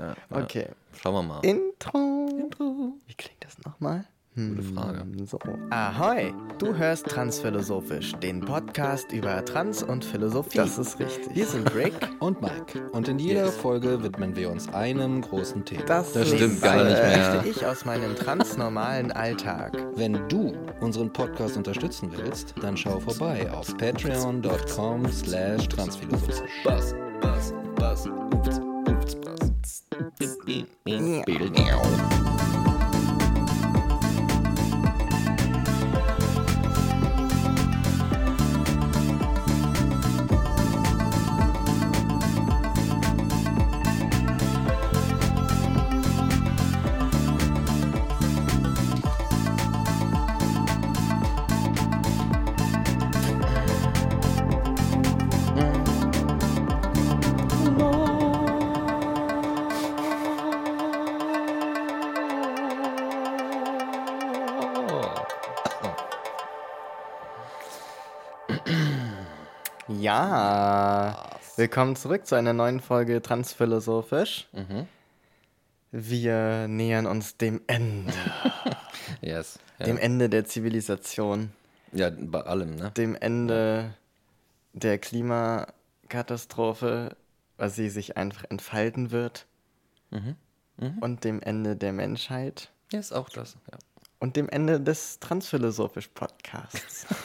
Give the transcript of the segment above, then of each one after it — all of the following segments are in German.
ja. Okay. Schauen wir mal. Intro. Wie klingt das nochmal? Gute Frage. Hm, So. Ahoi, du hörst Transphilosophisch, den Podcast über Trans und Philosophie. Das ist richtig. Wir sind Rick. und Mike. Und in jeder Yes. Folge widmen wir uns einem großen Thema. Das, Das stimmt gar nicht mehr. berichte ich aus meinem transnormalen Alltag. Wenn du unseren Podcast unterstützen willst, dann schau vorbei auf patreon.com slash transphilosophisch. Bass, Bass, Bass, Beep, beep. Ja, willkommen zurück zu einer neuen Folge Transphilosophisch. Mhm. Wir nähern uns dem Ende, Yes. Ja. dem Ende der Zivilisation, ja, bei allem, ne? dem Ende der Klimakatastrophe, weil sie sich einfach entfalten wird, Mhm. und dem Ende der Menschheit Ja, ist auch das. Ja. Und dem Ende des Transphilosophisch-Podcasts.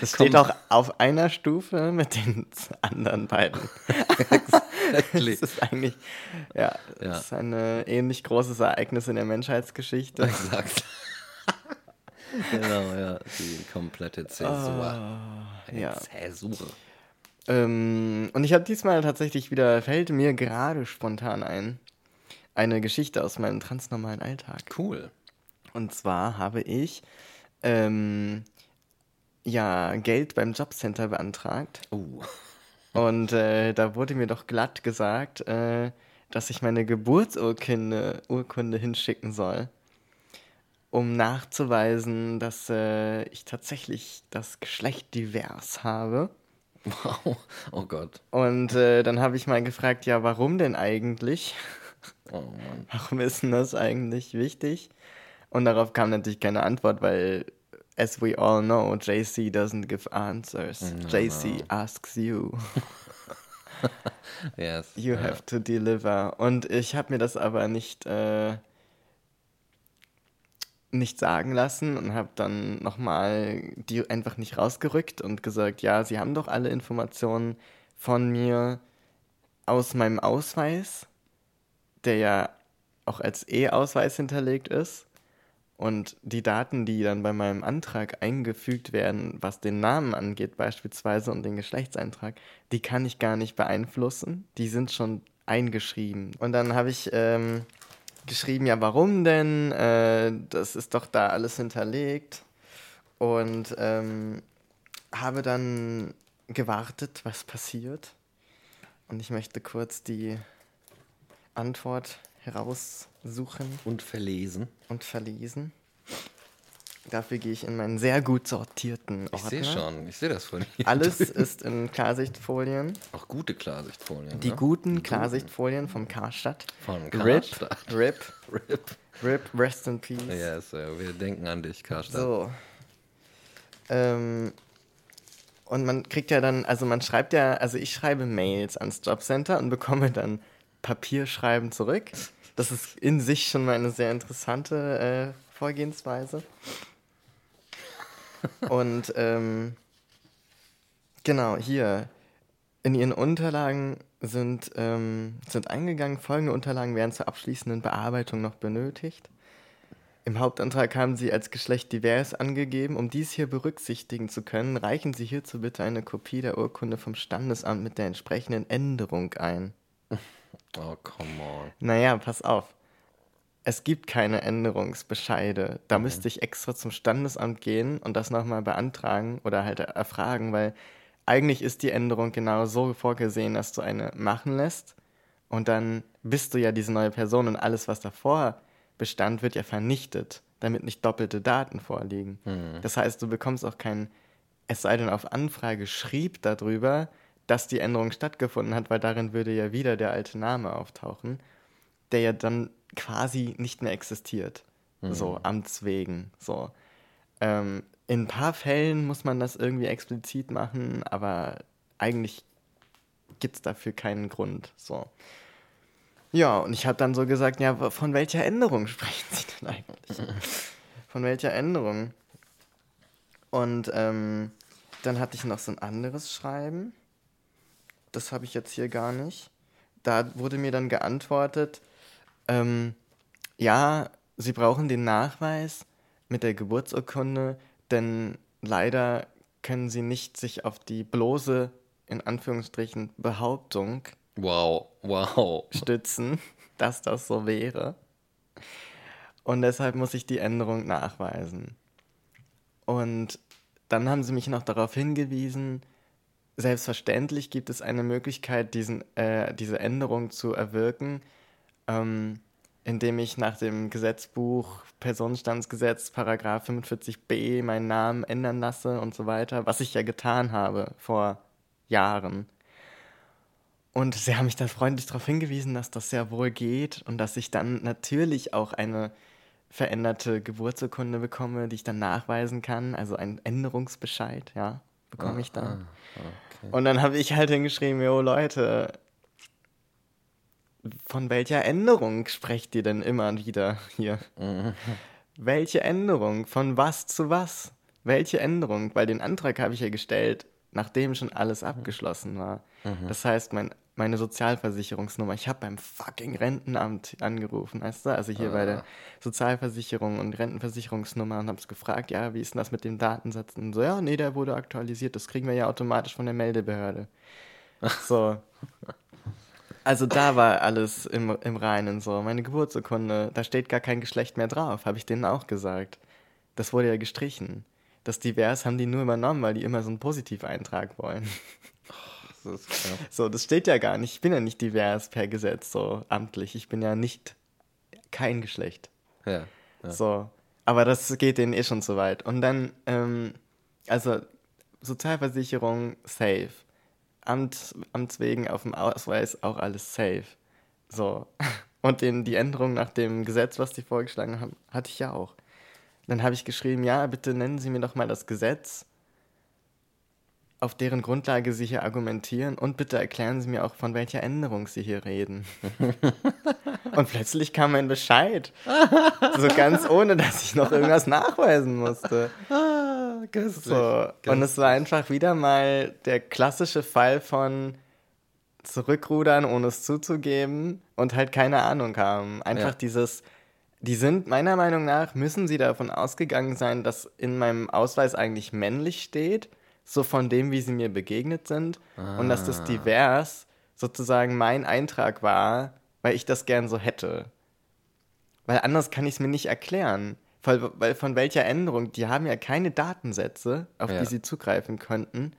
Das steht auch auf einer Stufe mit den anderen beiden. Exactly. Es ist eigentlich, ja, Ja. ist ein äh, ähnlich großes Ereignis in der Menschheitsgeschichte. Exakt. genau, ja. Die komplette Zäsur. Eine ja. Zäsur. Ähm, und ich habe diesmal tatsächlich wieder, fällt mir gerade spontan ein, eine Geschichte aus meinem transnormalen Alltag. Cool. Und zwar habe ich ähm, ja Geld beim Jobcenter beantragt. Uh. Und äh, da wurde mir doch glatt gesagt, äh, dass ich meine Geburtsurkunde Urkunde hinschicken soll, um nachzuweisen, dass äh, ich tatsächlich das Geschlecht divers habe. Wow. Oh Gott. Und äh, dann habe ich mal gefragt, ja, warum denn eigentlich? Oh Mann. Warum ist denn das eigentlich wichtig? Und darauf kam natürlich keine Antwort, weil, as we all know, JC doesn't give answers. No, JC no. asks you. Yes. You ja. have to deliver. Und ich habe mir das aber nicht, äh, nicht sagen lassen und habe dann nochmal die einfach nicht rausgerückt und gesagt, ja, sie haben doch alle Informationen von mir aus meinem Ausweis, der ja auch als E-Ausweis hinterlegt ist. Und die Daten, die dann bei meinem Antrag eingefügt werden, was den Namen angeht beispielsweise und den Geschlechtseintrag, die kann ich gar nicht beeinflussen. Die sind schon eingeschrieben. Und dann habe ich ähm, geschrieben, ja, warum denn? Äh, das ist doch da alles hinterlegt. Und ähm, habe dann gewartet, was passiert. Und ich möchte kurz die Antwort heraussuchen Und verlesen. und verlesen. Dafür gehe ich in meinen sehr gut sortierten Ich Ordner. sehe schon. Ich sehe das von hier. Alles ist in Klarsichtfolien. Auch gute Klarsichtfolien. Die ne? guten Klarsichtfolien vom Karstadt. Von RIP, Karstadt. RIP, RIP. RIP, Rest in Peace. Yes, wir denken an dich, Karstadt. So. Ähm, und man kriegt ja dann, also man schreibt ja, also ich schreibe Mails ans Jobcenter und bekomme dann Papierschreiben zurück. Das ist in sich schon mal eine sehr interessante äh, Vorgehensweise. Und ähm, genau, hier in Ihren Unterlagen sind, ähm, sind eingegangen, folgende Unterlagen werden zur abschließenden Bearbeitung noch benötigt. Im Hauptantrag haben Sie als Geschlecht divers angegeben. Um dies hier berücksichtigen zu können, reichen Sie hierzu bitte eine Kopie der Urkunde vom Standesamt mit der entsprechenden Änderung ein. Oh, come on. Naja, pass auf. Es gibt keine Änderungsbescheide. Da müsste ich extra zum Standesamt gehen und das nochmal beantragen oder halt erfragen, weil eigentlich ist die Änderung genau so vorgesehen, dass du eine machen lässt und dann bist du ja diese neue Person und alles, was davor bestand, wird ja vernichtet, damit nicht doppelte Daten vorliegen. Das heißt, du bekommst auch kein, es sei denn auf Anfrage schrieb darüber, dass die Änderung stattgefunden hat, weil darin würde ja wieder der alte Name auftauchen. der ja dann quasi nicht mehr existiert. So, Amts wegen. So. Ähm, in ein paar Fällen muss man das irgendwie explizit machen, aber eigentlich gibt es dafür keinen Grund. So. Ja, und ich habe dann so gesagt, ja, von welcher Änderung sprechen Sie denn eigentlich? von welcher Änderung? Und ähm, dann hatte ich noch so ein anderes Schreiben. Das habe ich jetzt hier gar nicht. Da wurde mir dann geantwortet, ähm, ja, Sie brauchen den Nachweis mit der Geburtsurkunde, denn leider können Sie nicht sich auf die bloße, in Anführungsstrichen, Behauptung Wow, wow. stützen, dass das so wäre. Und deshalb muss ich die Änderung nachweisen. Und dann haben sie mich noch darauf hingewiesen, selbstverständlich gibt es eine Möglichkeit, diesen, äh, diese Änderung zu erwirken, ähm, indem ich nach dem Gesetzbuch Personenstandsgesetz Paragraph 45b meinen Namen ändern lasse und so weiter, was ich ja getan habe vor Jahren. Und sie haben mich dann freundlich darauf hingewiesen, dass das sehr wohl geht und dass ich dann natürlich auch eine veränderte Geburtsurkunde bekomme, die ich dann nachweisen kann. Also einen Änderungsbescheid, ja, bekomme ich dann. Und dann habe ich halt hingeschrieben, jo Leute, von welcher Änderung sprecht ihr denn immer wieder hier? Welche Änderung? Von was zu was? Welche Änderung? Weil den Antrag habe ich ja gestellt, nachdem schon alles abgeschlossen war. Das heißt, mein, meine Sozialversicherungsnummer, ich habe beim fucking Rentenamt angerufen, weißt du? Also hier bei der Sozialversicherung und Rentenversicherungsnummer und habe es gefragt, ja, wie ist denn das mit dem Datensatz? Und so, ja, nee, der wurde aktualisiert, das kriegen wir ja automatisch von der Meldebehörde. So. Also da war alles im, im Reinen so. Meine Geburtsurkunde, da steht gar kein Geschlecht mehr drauf, habe ich denen auch gesagt. Das wurde ja gestrichen. Das Divers haben die nur übernommen, weil die immer so einen Positiveintrag wollen. Das ist krass. So, das steht ja gar nicht. Ich bin ja nicht divers per Gesetz, so amtlich. Ich bin ja nicht kein Geschlecht. Ja. ja. So. Aber das geht denen eh schon zu weit. Und dann, ähm, also Sozialversicherung safe. Amt, Amtswegen auf dem Ausweis auch alles safe. So. Und den, die Änderung nach dem Gesetz, was die vorgeschlagen haben, hatte ich ja auch. Dann habe ich geschrieben, ja, bitte nennen Sie mir doch mal das Gesetz, auf deren Grundlage Sie hier argumentieren und bitte erklären Sie mir auch, von welcher Änderung Sie hier reden. und plötzlich kam ein Bescheid. So ganz ohne, dass ich noch irgendwas nachweisen musste. Ah, köstlich. So. Und es war einfach wieder mal der klassische Fall von zurückrudern, ohne es zuzugeben und halt keine Ahnung haben. Einfach Ja. dieses, die sind meiner Meinung nach, müssen sie davon ausgegangen sein, dass in meinem Ausweis eigentlich männlich steht, so von dem, wie sie mir begegnet sind und dass das divers sozusagen mein Eintrag war, weil ich das gern so hätte. Weil anders kann ich es mir nicht erklären. Weil, weil von welcher Änderung, die haben ja keine Datensätze, auf Ja. die sie zugreifen könnten,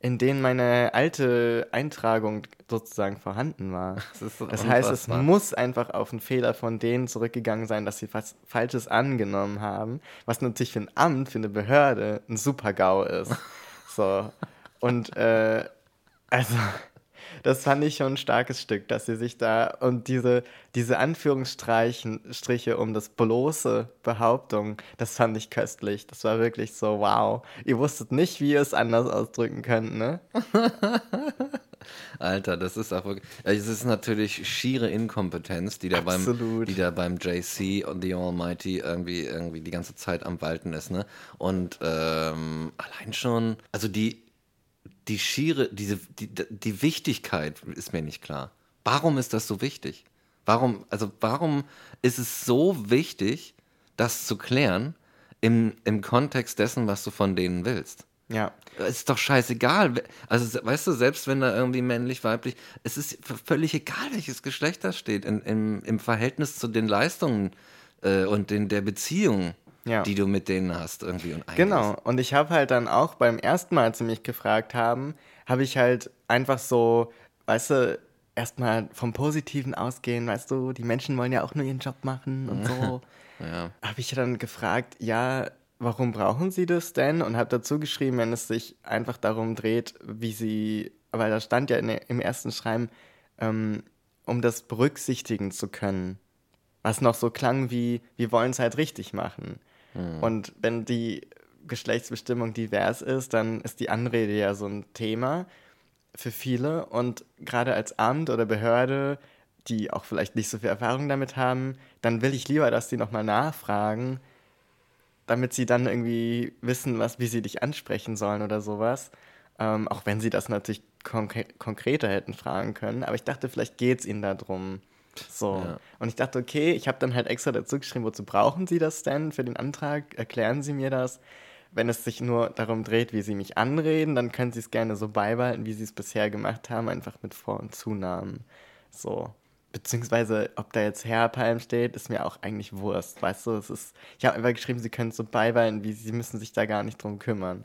in denen meine alte Eintragung sozusagen vorhanden war. Das so Das heißt, es muss einfach auf einen Fehler von denen zurückgegangen sein, dass sie was Falsches angenommen haben, was natürlich für ein Amt, für eine Behörde ein super GAU ist. So. Und äh, also, das fand ich schon ein starkes Stück, dass sie sich da und diese, diese Anführungsstrichen Striche um das bloße Behauptung, das fand ich köstlich. Das war wirklich so, wow. Ihr wusstet nicht, wie ihr es anders ausdrücken könnt, ne? Alter, das ist auch wirklich. ja, Es ist natürlich schiere Inkompetenz, die da beim, die da beim JC und The Almighty irgendwie, irgendwie die ganze Zeit am Walten ist, ne? Und ähm, allein schon, also die, die schiere, diese, die, die Wichtigkeit ist mir nicht klar. Warum ist das so wichtig? Warum, also warum ist es so wichtig, das zu klären im, im Kontext dessen, was du von denen willst? Ja. Es ist doch scheißegal. Also, weißt du, selbst wenn da irgendwie männlich, weiblich, es ist völlig egal, welches Geschlecht da steht, in, im, im Verhältnis zu den Leistungen äh, und den, der Beziehung, Ja. die du mit denen hast, irgendwie und Genau, und ich habe halt dann auch beim ersten Mal, als sie mich gefragt haben, habe ich halt einfach so, weißt du, erstmal vom Positiven ausgehen, weißt du, die Menschen wollen ja auch nur ihren Job machen und so. Ja. Habe ich dann gefragt, ja, warum brauchen sie das denn? Und habe dazu geschrieben, wenn es sich einfach darum dreht, wie sie, weil da stand ja der- im ersten Schreiben, ähm, um das berücksichtigen zu können. Was noch so klang wie, wir wollen es halt richtig machen. Und wenn die Geschlechtsbestimmung divers ist, dann ist die Anrede ja so ein Thema für viele. Und gerade als Amt oder Behörde, die auch vielleicht nicht so viel Erfahrung damit haben, dann will ich lieber, dass die nochmal nachfragen, damit sie dann irgendwie wissen, was, wie sie dich ansprechen sollen oder sowas. Ähm, auch wenn sie das natürlich konkre konkreter hätten fragen können. Aber ich dachte, vielleicht geht es ihnen darum. So. Ja. Und ich dachte, okay, ich habe dann halt extra dazu geschrieben, wozu brauchen Sie das denn für den Antrag? Erklären Sie mir das. Wenn es sich nur darum dreht, wie Sie mich anreden, dann können Sie es gerne so beibehalten, wie Sie es bisher gemacht haben, einfach mit Vor- und Zunahmen. So. Beziehungsweise, ob da jetzt Herpalm steht, ist mir auch eigentlich Wurst. Weißt du, es ist. Ich habe einfach geschrieben, Sie können es so beibehalten, wie Sie müssen sich da gar nicht drum kümmern.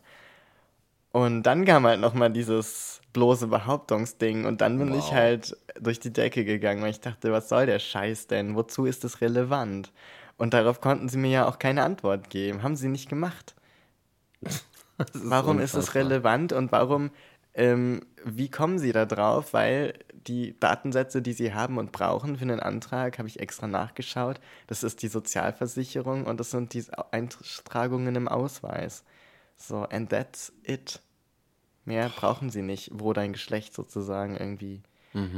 Und dann kam halt nochmal dieses bloße Behauptungsding und dann bin Wow. ich halt durch die Decke gegangen, weil ich dachte, was soll der Scheiß denn? Wozu ist das relevant? Und darauf konnten sie mir ja auch keine Antwort geben. Haben sie nicht gemacht. warum ist es unfassbar. relevant und warum, ähm, wie kommen sie da drauf? Weil die Datensätze, die sie haben und brauchen für einen Antrag, habe ich extra nachgeschaut. Das ist die Sozialversicherung und das sind die Eintragungen im Ausweis. So, and that's it. Mehr brauchen sie nicht, wo dein Geschlecht sozusagen irgendwie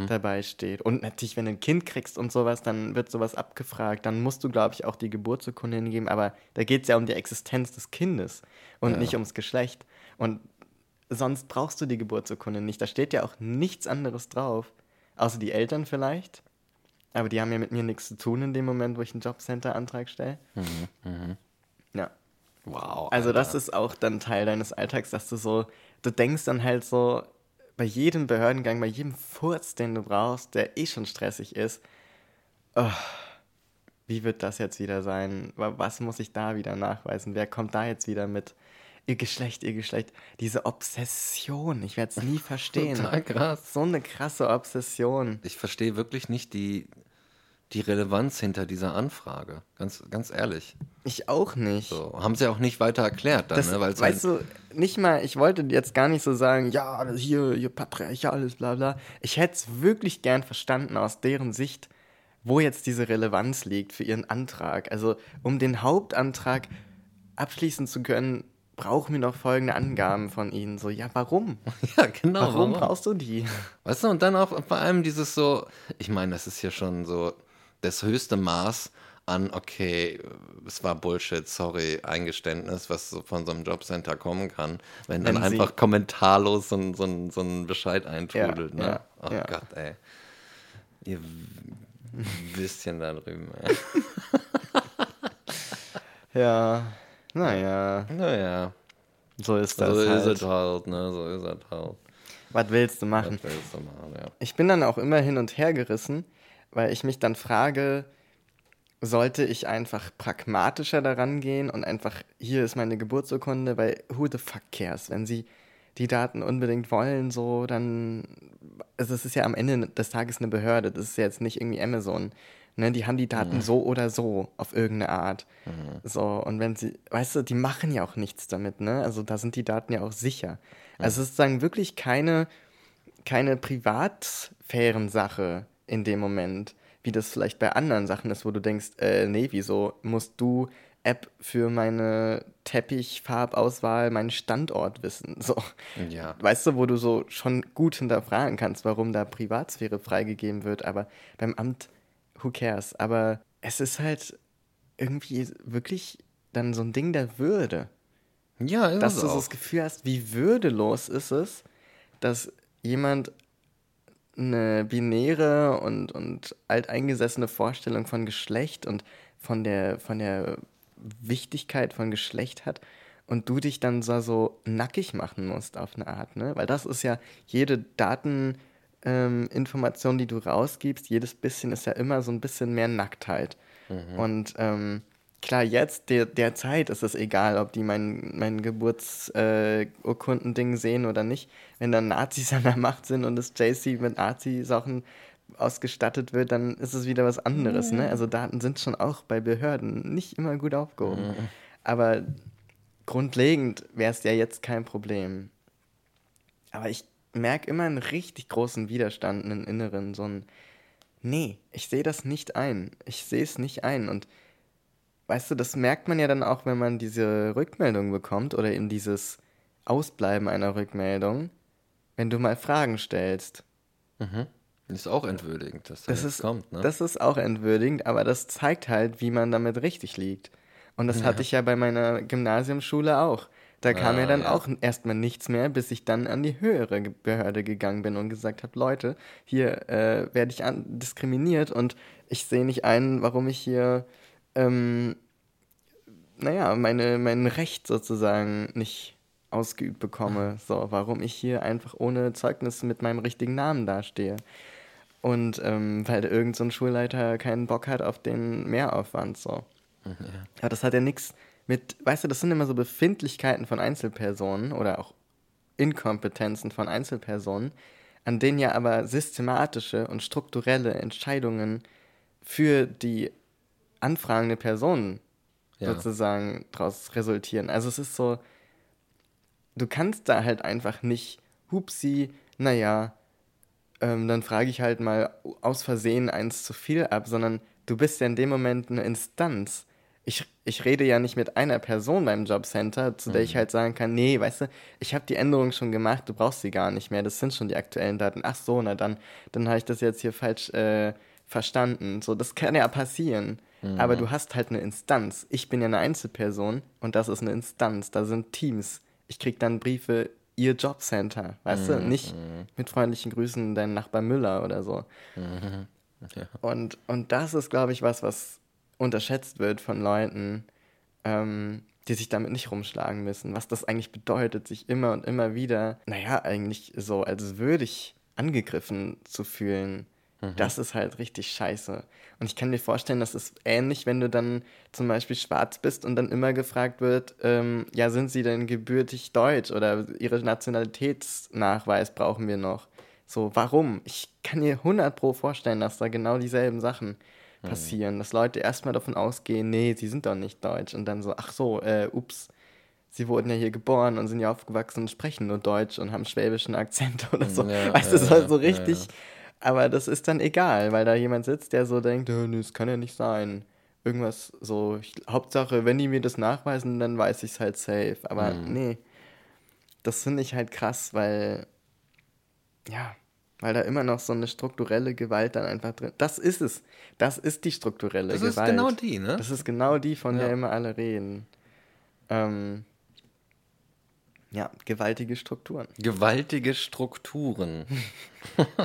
dabei steht. Und natürlich, wenn du ein Kind kriegst und sowas, dann wird sowas abgefragt. Dann musst du, glaube ich, auch die Geburtsurkunde hingeben. Aber da geht es ja um die Existenz des Kindes und Ja. nicht ums Geschlecht. Und sonst brauchst du die Geburtsurkunde nicht. Da steht ja auch nichts anderes drauf. Außer die Eltern vielleicht. Aber die haben ja mit mir nichts zu tun in dem Moment, wo ich einen Jobcenter-Antrag stelle. Ja. Wow. Also Alter. das ist auch dann Teil deines Alltags, dass du so, du denkst dann halt so, bei jedem Behördengang, bei jedem Furz, den du brauchst, der eh schon stressig ist, oh, wie wird das jetzt wieder sein? Wa- Was muss ich da wieder nachweisen? Wer kommt da jetzt wieder mit? Ihr Geschlecht, ihr Geschlecht. Diese Obsession, ich werde es nie verstehen. Total krass. So eine krasse Obsession. Ich verstehe wirklich nicht die, die Relevanz hinter dieser Anfrage. Ganz, ganz ehrlich. Ich auch nicht. So. Haben sie auch nicht weiter erklärt dann, Das, ne? Weil's weißt halt, du, nicht mal, ich wollte jetzt gar nicht so sagen, ja, hier, hier patriarchales, bla bla. Ich hätte es wirklich gern verstanden aus deren Sicht, wo jetzt diese Relevanz liegt für ihren Antrag. Also, um den Hauptantrag abschließen zu können, brauchen wir noch folgende Angaben von ihnen. So, ja, warum? ja, genau. Warum brauchst du die? Weißt du, und dann auch vor allem dieses so, ich meine, das ist ja schon so das höchste Maß an, okay, es war Bullshit, sorry, Eingeständnis, was so von so einem Jobcenter kommen kann, wenn dann Wenn sie- einfach kommentarlos so ein, so so ein Bescheid eintrudelt, Ja, ne? ja, oh ja. Gott, ey. Ihr Würstchen da drüben, ey. Ja, naja, Naja, so ist das. so ist halt. es halt, ne? So ist es halt. Was willst du machen? Was willst du machen, ja. Ich bin dann auch immer hin und her gerissen, weil ich mich dann frage, sollte ich einfach pragmatischer daran gehen und einfach, hier ist meine Geburtsurkunde, weil who the fuck cares? Wenn sie die Daten unbedingt wollen, so, dann, also es ist ja am Ende des Tages eine Behörde, das ist ja jetzt nicht irgendwie Amazon. Ne, die haben die Daten so oder so auf irgendeine Art. So, und wenn sie, weißt du, die machen ja auch nichts damit, ne? Also da sind die Daten ja auch sicher. Also es ist sozusagen wirklich keine, keine Privatsphären-Sache in dem Moment, wie das vielleicht bei anderen Sachen ist, wo du denkst, äh, nee, wieso musst du App für meine Teppichfarbauswahl, meinen Standort wissen? So. Ja. Weißt du, wo du so schon gut hinterfragen kannst, warum da Privatsphäre freigegeben wird, aber beim Amt, who cares? Aber es ist halt irgendwie wirklich dann so ein Ding der Würde Ja, ist dass du so das Gefühl hast, wie würdelos ist es, dass jemand eine binäre und, und alteingesessene Vorstellung von Geschlecht und von der, von der Wichtigkeit von Geschlecht hat und du dich dann so, so nackig machen musst auf eine Art, ne? Weil das ist ja jede Dateninformation, ähm, die du rausgibst, jedes bisschen ist ja immer so ein bisschen mehr Nacktheit. Und ähm, klar, jetzt, der, derzeit ist es egal, ob die mein, mein Geburtsurkundending sehen oder nicht. Wenn dann Nazis an der Macht sind und das JC mit Nazi-Sachen ausgestattet wird, dann ist es wieder was anderes. Ne? Also Daten sind schon auch bei Behörden nicht immer gut aufgehoben. Aber grundlegend wäre es ja jetzt kein Problem. Aber ich merke immer einen richtig großen Widerstand, einen inneren, so ein nee, ich sehe das nicht ein. Ich sehe es nicht ein. Und weißt du, das merkt man ja dann auch, wenn man diese Rückmeldung bekommt oder in dieses Ausbleiben einer Rückmeldung, wenn du mal Fragen stellst. Mhm. Ist auch entwürdigend, dass Das das ist, kommt, ne? das ist auch entwürdigend, aber das zeigt halt, wie man damit richtig liegt. Und das hatte ich ja bei meiner Gymnasiumschule auch. Da kam ja Ah, dann ja. auch erstmal nichts mehr, bis ich dann an die höhere Behörde gegangen bin und gesagt habe, Leute, hier äh, werde ich diskriminiert und ich sehe nicht ein, warum ich hier, ähm, naja, meine, mein Recht sozusagen nicht ausgeübt bekomme. So, warum ich hier einfach ohne Zeugnis mit meinem richtigen Namen dastehe. Und ähm, weil irgend so ein Schulleiter keinen Bock hat auf den Mehraufwand, so. Aber das hat ja nichts mit, weißt du, das sind immer so Befindlichkeiten von Einzelpersonen oder auch Inkompetenzen von Einzelpersonen, an denen ja aber systematische und strukturelle Entscheidungen für die anfragende Person Ja. sozusagen daraus resultieren. Also es ist so, du kannst da halt einfach nicht, hupsi, naja, ähm, dann frage ich halt mal aus Versehen eins zu viel ab, sondern du bist ja in dem Moment eine Instanz. Ich, ich rede ja nicht mit einer Person beim Jobcenter, zu der ich halt sagen kann, nee, weißt du, ich habe die Änderung schon gemacht, du brauchst sie gar nicht mehr, das sind schon die aktuellen Daten. Ach so, na dann, dann habe ich das jetzt hier falsch äh, verstanden. So, das kann ja passieren. Aber du hast halt eine Instanz. Ich bin ja eine Einzelperson und das ist eine Instanz. Da sind Teams. Ich krieg dann Briefe, ihr Jobcenter, weißt du? Nicht mit freundlichen Grüßen dein Nachbar Müller oder so. Und, und das ist, glaube ich, was, was unterschätzt wird von Leuten, ähm, die sich damit nicht rumschlagen müssen. Was das eigentlich bedeutet, sich immer und immer wieder, naja, eigentlich so als würdig angegriffen zu fühlen. Das ist halt richtig scheiße. Und ich kann mir vorstellen, das ist ähnlich, wenn du dann zum Beispiel schwarz bist und dann immer gefragt wird, ähm, ja, sind sie denn gebürtig deutsch oder ihre Nationalitätsnachweis brauchen wir noch. So, warum? Ich kann mir 100 pro vorstellen, dass da genau dieselben Sachen passieren. Dass Leute erstmal davon ausgehen, nee, sie sind doch nicht deutsch. Und dann so, ach so, äh, ups, sie wurden ja hier geboren und sind ja aufgewachsen und sprechen nur Deutsch und haben schwäbischen Akzent oder so. Ja, weißt du, ja, so, so ja, richtig. Aber das ist dann egal, weil da jemand sitzt, der so denkt, "Äh, nee, das kann ja nicht sein. Irgendwas so, ich, Hauptsache, wenn die mir das nachweisen, dann weiß ich es halt safe. Aber Mhm. nee, das finde ich halt krass, weil, ja, weil da immer noch so eine strukturelle Gewalt dann einfach drin. Das ist es. Das ist die strukturelle Das ist Gewalt. genau die, ne? Das ist genau die, von der Ja. immer alle reden. Ähm, ja, gewaltige Strukturen. Gewaltige Strukturen.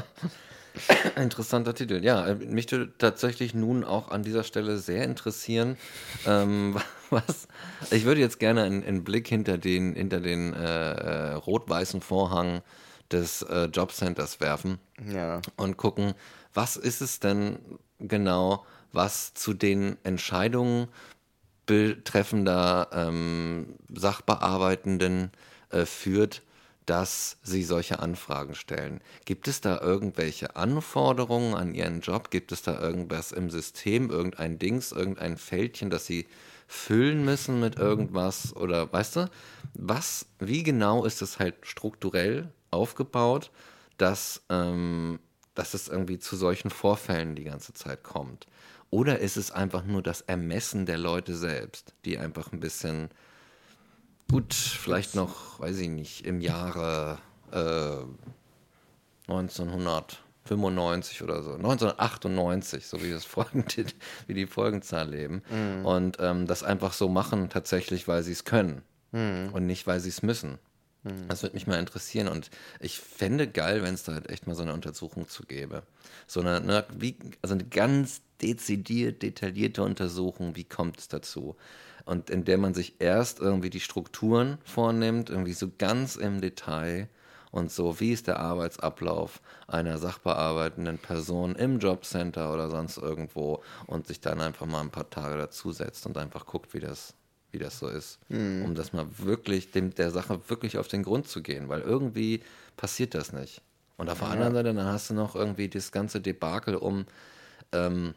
Interessanter Titel. Ja, äh, mich würde tatsächlich nun auch an dieser Stelle sehr interessieren, ähm, was. Ich würde jetzt gerne einen, einen Blick hinter den, hinter den äh, äh, rot-weißen Vorhang des äh, Jobcenters werfen Ja. und gucken, was ist es denn genau, was zu den Entscheidungen betreffender ähm, Sachbearbeitenden äh, führt, dass sie solche Anfragen stellen. Gibt es da irgendwelche Anforderungen an ihren Job? Gibt es da irgendwas im System, irgendein Dings, irgendein Fältchen, das sie füllen müssen mit irgendwas? Oder weißt du, was, wie genau ist es halt strukturell aufgebaut, dass, ähm, dass es irgendwie zu solchen Vorfällen die ganze Zeit kommt? Oder ist es einfach nur das Ermessen der Leute selbst, die einfach ein bisschen gut, vielleicht noch, weiß ich nicht, im Jahre äh, 1995 oder so, 1998, so wie das Folgentitel, wie die Folgenzahl leben. Und ähm, das einfach so machen, tatsächlich, weil sie es können und nicht, weil sie es müssen. Das würde mich mal interessieren und ich fände geil, wenn es da halt echt mal so eine Untersuchung zu gäbe. So eine, ne, wie, also eine ganz dezidiert, detaillierte Untersuchung, wie kommt es dazu? Und in der man sich erst irgendwie die Strukturen vornimmt, irgendwie so ganz im Detail und so, wie ist der Arbeitsablauf einer sachbearbeitenden Person im Jobcenter oder sonst irgendwo und sich dann einfach mal ein paar Tage dazusetzt und einfach guckt, wie das, wie das so ist, um das mal wirklich, dem, der Sache wirklich auf den Grund zu gehen, weil irgendwie passiert das nicht. Und auf der anderen Seite, dann hast du noch irgendwie das ganze Debakel um, ähm,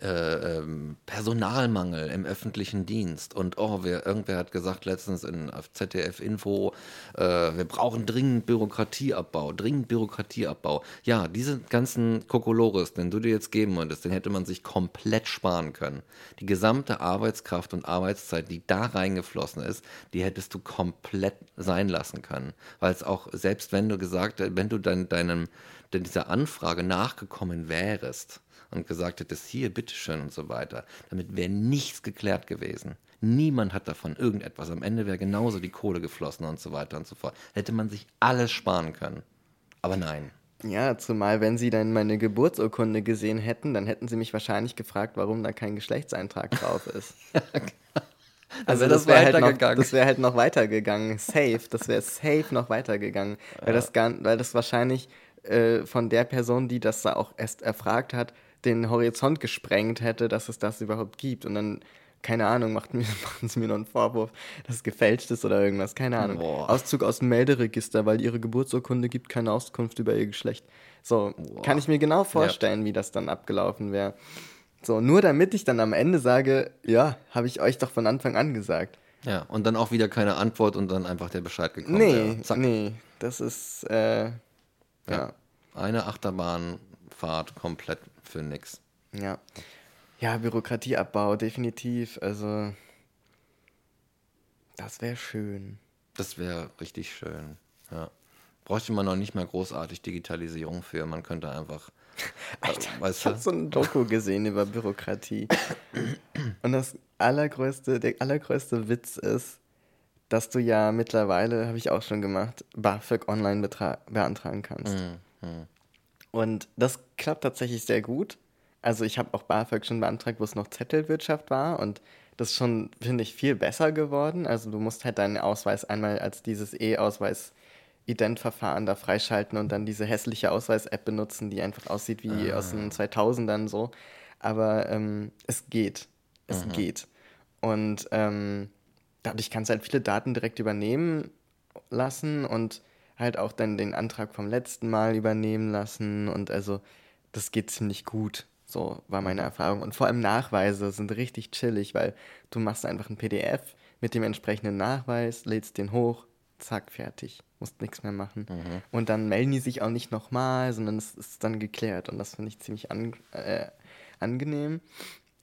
äh, ähm, Personalmangel im öffentlichen Dienst und oh, wer, irgendwer hat gesagt letztens in ZDF Info, äh, wir brauchen dringend Bürokratieabbau, dringend Bürokratieabbau. Ja, diese ganzen Kokolores, den du dir jetzt geben wolltest, den hätte man sich komplett sparen können. Die gesamte Arbeitskraft und Arbeitszeit, die da reingeflossen ist, die hättest du komplett sein lassen können, weil es auch selbst wenn du gesagt, wenn du dein, deinem dieser Anfrage nachgekommen wärst, und gesagt hättest, hier, bitteschön und so weiter, damit wäre nichts geklärt gewesen. Niemand hat davon irgendetwas. Am Ende wäre genauso die Kohle geflossen und so weiter und so fort. Hätte man sich alles sparen können. Aber nein. Ja, zumal wenn sie dann meine Geburtsurkunde gesehen hätten, dann hätten sie mich wahrscheinlich gefragt, warum da kein Geschlechtseintrag drauf ist. Also das wäre halt, noch, das wär halt noch weitergegangen. Safe. Das wäre safe noch weitergegangen. Ja. Weil, das gar, weil das wahrscheinlich äh, von der Person, die das da auch erst erfragt hat, den Horizont gesprengt hätte, dass es das überhaupt gibt. Und dann, keine Ahnung, macht mir, machen sie mir noch einen Vorwurf, dass es gefälscht ist oder irgendwas. Keine Ahnung. Boah. Auszug aus dem Melderegister, weil ihre Geburtsurkunde gibt keine Auskunft über ihr Geschlecht. So, Boah. kann ich mir genau vorstellen, ja. wie das dann abgelaufen wäre. So, nur damit ich dann am Ende sage, ja, habe ich euch doch von Anfang an gesagt. Ja, und dann auch wieder keine Antwort und dann einfach der Bescheid gekommen. Nee, nee, das ist, äh, ja. ja. Eine Achterbahnfahrt komplett für nix. Ja. Ja, Bürokratieabbau, definitiv. Also, das wäre schön. Das wäre richtig schön, ja. Bräuchte man noch nicht mehr großartig Digitalisierung für. Man könnte einfach. Alter, weißt ich habe so ein Doku gesehen über Bürokratie. Und das allergrößte, der allergrößte Witz ist, dass du ja mittlerweile, habe ich auch schon gemacht, BAföG online beantragen kannst. Mhm. Und das klappt tatsächlich sehr gut. Also ich habe auch BAföG schon beantragt, wo es noch Zettelwirtschaft war und das ist schon, finde ich, viel besser geworden. Also du musst halt deinen Ausweis einmal als dieses E-Ausweis Identverfahren da freischalten und dann diese hässliche Ausweis-App benutzen, die einfach aussieht wie ah. aus den 2000ern so. Aber ähm, es geht. Es mhm. geht. Und ähm, dadurch kannst du halt viele Daten direkt übernehmen lassen und halt auch dann den Antrag vom letzten Mal übernehmen lassen. Und also, das geht ziemlich gut. So war meine Erfahrung. Und vor allem Nachweise sind richtig chillig, weil du machst einfach ein PDF mit dem entsprechenden Nachweis, lädst den hoch, zack, fertig. Musst nichts mehr machen. Mhm. Und dann melden die sich auch nicht nochmal, sondern es ist dann geklärt. Und das finde ich ziemlich an, äh, angenehm.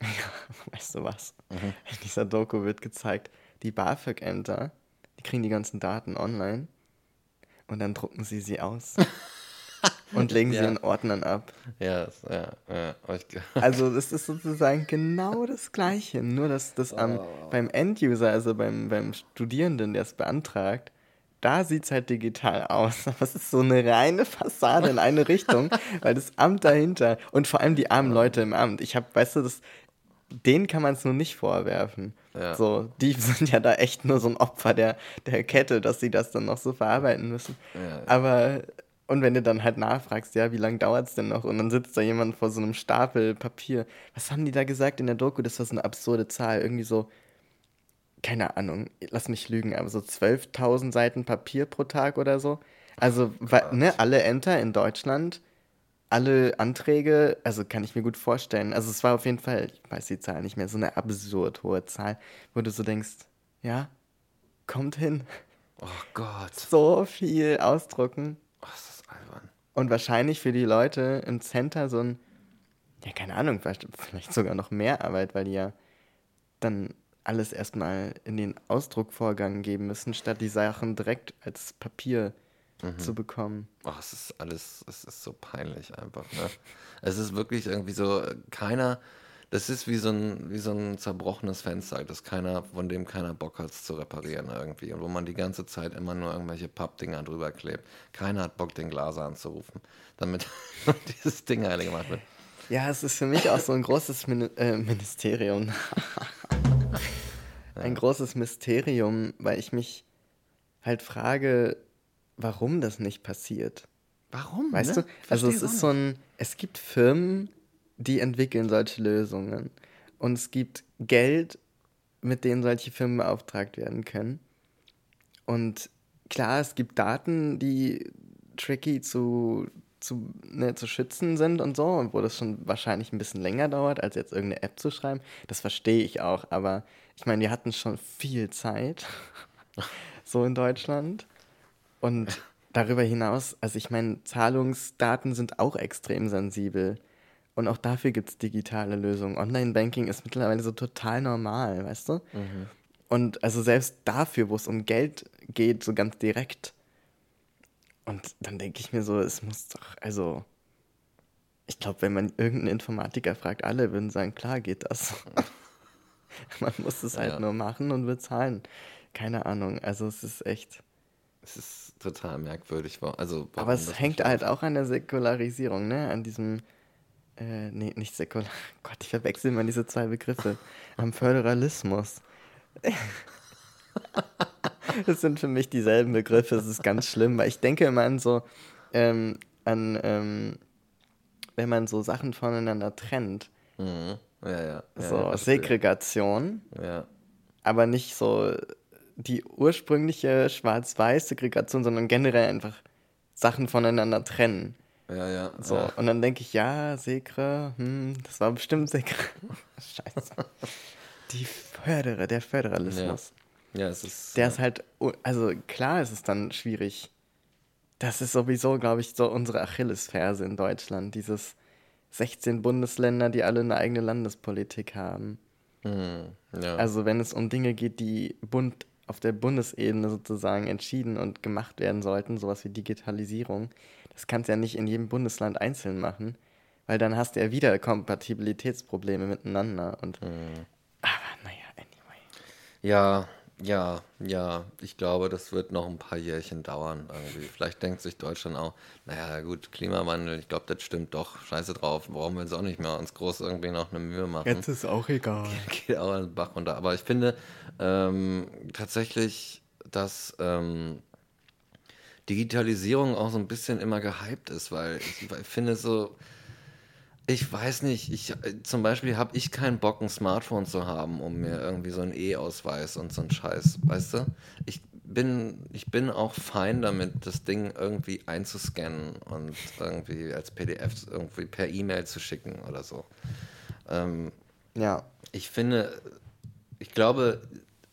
weißt du was? Mhm. In dieser Doku wird gezeigt, die BAföG-Ämter, die kriegen die ganzen Daten online und dann drucken sie sie aus. und legen ja. sie in Ordnern ab. Ja, ja, ja. also das ist sozusagen genau das Gleiche, nur dass das am, oh. beim Enduser, also beim, beim Studierenden, der es beantragt, da sieht es halt digital aus. Aber es ist so eine reine Fassade in eine Richtung, weil das Amt dahinter und vor allem die armen Leute im Amt. Ich habe, weißt du, das, denen kann man es nur nicht vorwerfen. Ja. So, die sind ja da echt nur so ein Opfer der, der Kette, dass sie das dann noch so verarbeiten müssen. Ja, Aber, und wenn du dann halt nachfragst, ja, wie lange dauert es denn noch? Und dann sitzt da jemand vor so einem Stapel Papier. Was haben die da gesagt in der Doku? Das war so eine absurde Zahl. Irgendwie so, keine Ahnung, lass mich lügen, aber so 12.000 Seiten Papier pro Tag oder so. Also, ne, alle Ämter in Deutschland alle Anträge, also kann ich mir gut vorstellen. Also es war auf jeden Fall, ich weiß die Zahl nicht mehr, so eine absurd hohe Zahl, wo du so denkst, ja, kommt hin. Oh Gott. So viel ausdrucken. Oh, ist das albern. Und wahrscheinlich für die Leute im Center so ein, ja, keine Ahnung, vielleicht, vielleicht sogar noch mehr Arbeit, weil die ja dann alles erstmal in den Ausdruckvorgang geben müssen, statt die Sachen direkt als Papier mhm. zu bekommen. Oh, es ist alles, es ist so peinlich einfach. Ne? es ist wirklich irgendwie so, keiner, das ist wie so ein, wie so ein zerbrochenes Fenster, das keiner, von dem keiner Bock hat, es zu reparieren irgendwie. Und wo man die ganze Zeit immer nur irgendwelche Pappdinger drüber klebt. Keiner hat Bock, den Glaser anzurufen, damit dieses Ding heile gemacht wird. Ja, es ist für mich auch so ein großes Min äh, Ministerium. ein großes Mysterium, weil ich mich halt frage, warum das nicht passiert. Warum? Weißt ne? du? Also es ist so ein, es gibt Firmen, die entwickeln solche Lösungen. Und es gibt Geld, mit denen solche Firmen beauftragt werden können. Und klar, es gibt Daten, die tricky zu zu, ne, zu schützen sind und so, und wo das schon wahrscheinlich ein bisschen länger dauert, als jetzt irgendeine App zu schreiben. Das verstehe ich auch, aber ich meine, wir hatten schon viel Zeit, so in Deutschland. Und darüber hinaus, also ich meine, Zahlungsdaten sind auch extrem sensibel. Und auch dafür gibt es digitale Lösungen. Online-Banking ist mittlerweile so total normal, weißt du? Und also selbst dafür, wo es um Geld geht, so ganz direkt. Und dann denke ich mir so, es muss doch, also, ich glaube, wenn man irgendeinen Informatiker fragt, alle würden sagen, klar geht das. man muss es halt Ja. nur machen und bezahlen. Keine Ahnung, also es ist echt. Es ist total merkwürdig. Also, Aber es hängt halt auch an der Säkularisierung, ne? An diesem, äh, nee, nicht säkular, Gott, ich verwechsel immer diese zwei Begriffe. Am Föderalismus. Das sind für mich dieselben Begriffe, es ist ganz schlimm, weil ich denke immer an so, ähm, an, ähm, wenn man so Sachen voneinander trennt. Mhm. Ja, ja. ja so ja. Segregation, Ja. aber nicht so die ursprüngliche Schwarz-Weiß-Segregation, sondern generell einfach Sachen voneinander trennen. Ja, ja. So, ja. und dann denke ich, ja, Segre, hm, das war bestimmt Segre. Scheiße. Die Förderer, der Föderalismus. Ja, es ist. Der ja. ist halt, also klar ist es dann schwierig. Das ist sowieso, glaube ich, so unsere Achillesferse in Deutschland. Dieses 16 Bundesländer, die alle eine eigene Landespolitik haben. Mhm. ja. Also wenn es um Dinge geht, die Bund auf der Bundesebene sozusagen entschieden und gemacht werden sollten, sowas wie Digitalisierung, das kannst du ja nicht in jedem Bundesland einzeln machen, weil dann hast du ja wieder Kompatibilitätsprobleme miteinander. Und Mhm. aber naja, anyway. Ja, ja, ja. Ich glaube, das wird noch ein paar Jährchen dauern irgendwie. Vielleicht denkt sich Deutschland auch, naja, gut, Klimawandel, ich glaube, das stimmt doch. Scheiße drauf. Brauchen wir jetzt auch nicht mehr uns groß irgendwie noch eine Mühe machen. ist auch egal. geht auch den Bach runter. Aber ich finde ähm, tatsächlich, dass ähm, Digitalisierung auch so ein bisschen immer gehypt ist, weil ich finde so, ich weiß nicht, ich äh, zum Beispiel habe ich keinen Bock, ein Smartphone zu haben, um mir irgendwie so einen E-Ausweis und so einen Scheiß, weißt du? Ich bin, ich bin auch fein damit, das Ding irgendwie einzuscannen und irgendwie als PDF irgendwie per E-Mail zu schicken oder so. Ähm, Ja, ich finde, ich glaube,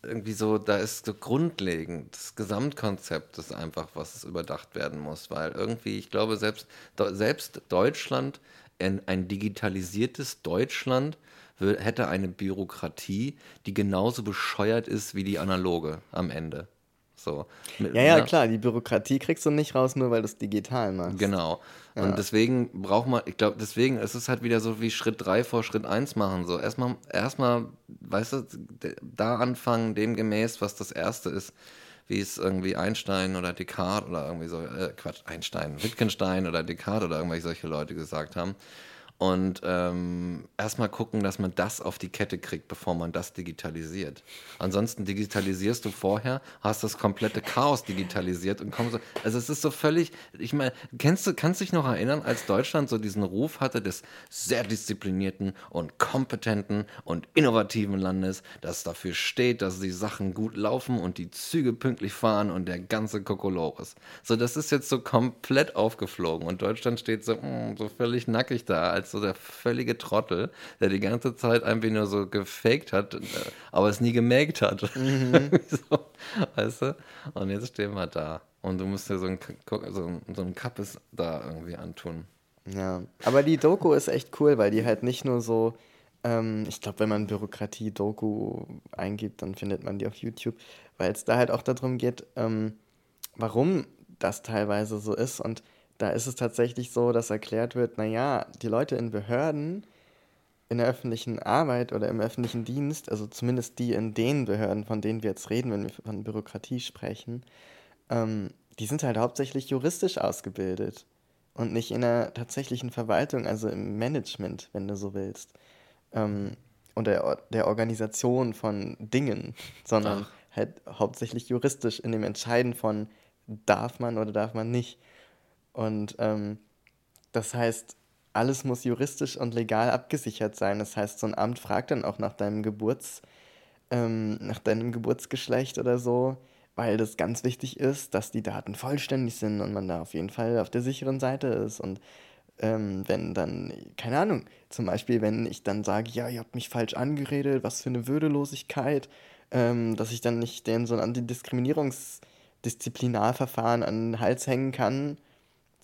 irgendwie so, da ist so grundlegend das Gesamtkonzept ist einfach, was überdacht werden muss, weil irgendwie, ich glaube, selbst, selbst Deutschland, ein, ein digitalisiertes Deutschland, hätte eine Bürokratie, die genauso bescheuert ist wie die analoge am Ende. So. Mit- ja, ja, na- klar, die Bürokratie kriegst du nicht raus, nur weil du es digital machst. Genau. Ja. Und deswegen braucht man, ich glaube, deswegen ist es halt wieder so wie Schritt 3 vor Schritt 1 machen. So erstmal, erstmal, weißt du, da anfangen, demgemäß, was das erste ist, wie es irgendwie Einstein oder Descartes oder irgendwie so, äh, Quatsch, Einstein, Wittgenstein oder Descartes oder irgendwelche solche Leute gesagt haben. Und ähm, erstmal gucken, dass man das auf die Kette kriegt, bevor man das digitalisiert. Ansonsten digitalisierst du vorher, hast das komplette Chaos digitalisiert und kommst so. Also es ist so völlig, ich meine, kennst du, kannst dich noch erinnern, als Deutschland so diesen Ruf hatte des sehr disziplinierten und kompetenten und innovativen Landes, das dafür steht, dass die Sachen gut laufen und die Züge pünktlich fahren und der ganze Kokolores. So, das ist jetzt so komplett aufgeflogen und Deutschland steht so, mm, so völlig nackig da, als so der völlige Trottel, der die ganze Zeit einfach nur so gefaked hat, äh, aber es nie gemerkt hat. so, weißt du? Und jetzt stehen wir da. Und du musst dir so ein, K- so ein, so ein Kappes da irgendwie antun. Ja, aber die Doku ist echt cool, weil die halt nicht nur so, ähm, ich glaube, wenn man Bürokratie-Doku eingibt, dann findet man die auf YouTube, weil es da halt auch darum geht, ähm, warum das teilweise so ist. Und da ist es tatsächlich so, dass erklärt wird, naja, die Leute in Behörden, in der öffentlichen Arbeit oder im öffentlichen Dienst, also zumindest die in den Behörden, von denen wir jetzt reden, wenn wir von Bürokratie sprechen, ähm, die sind halt hauptsächlich juristisch ausgebildet und nicht in der tatsächlichen Verwaltung, also im Management, wenn du so willst. Ähm, und der, der Organisation von Dingen, sondern Ach. halt hauptsächlich juristisch in dem Entscheiden von darf man oder darf man nicht. Und ähm, das heißt, alles muss juristisch und legal abgesichert sein. Das heißt, so ein Amt fragt dann auch nach deinem Geburts, ähm, nach deinem Geburtsgeschlecht oder so. weil das ganz wichtig ist, dass die Daten vollständig sind und man da auf jeden Fall auf der sicheren Seite ist. Und ähm, wenn dann, keine Ahnung, zum Beispiel, wenn ich dann sage, ja, ihr habt mich falsch angeredet, was für eine Würdelosigkeit, ähm, dass ich dann nicht denen so ein Antidiskriminierungsdisziplinarverfahren an den Hals hängen kann,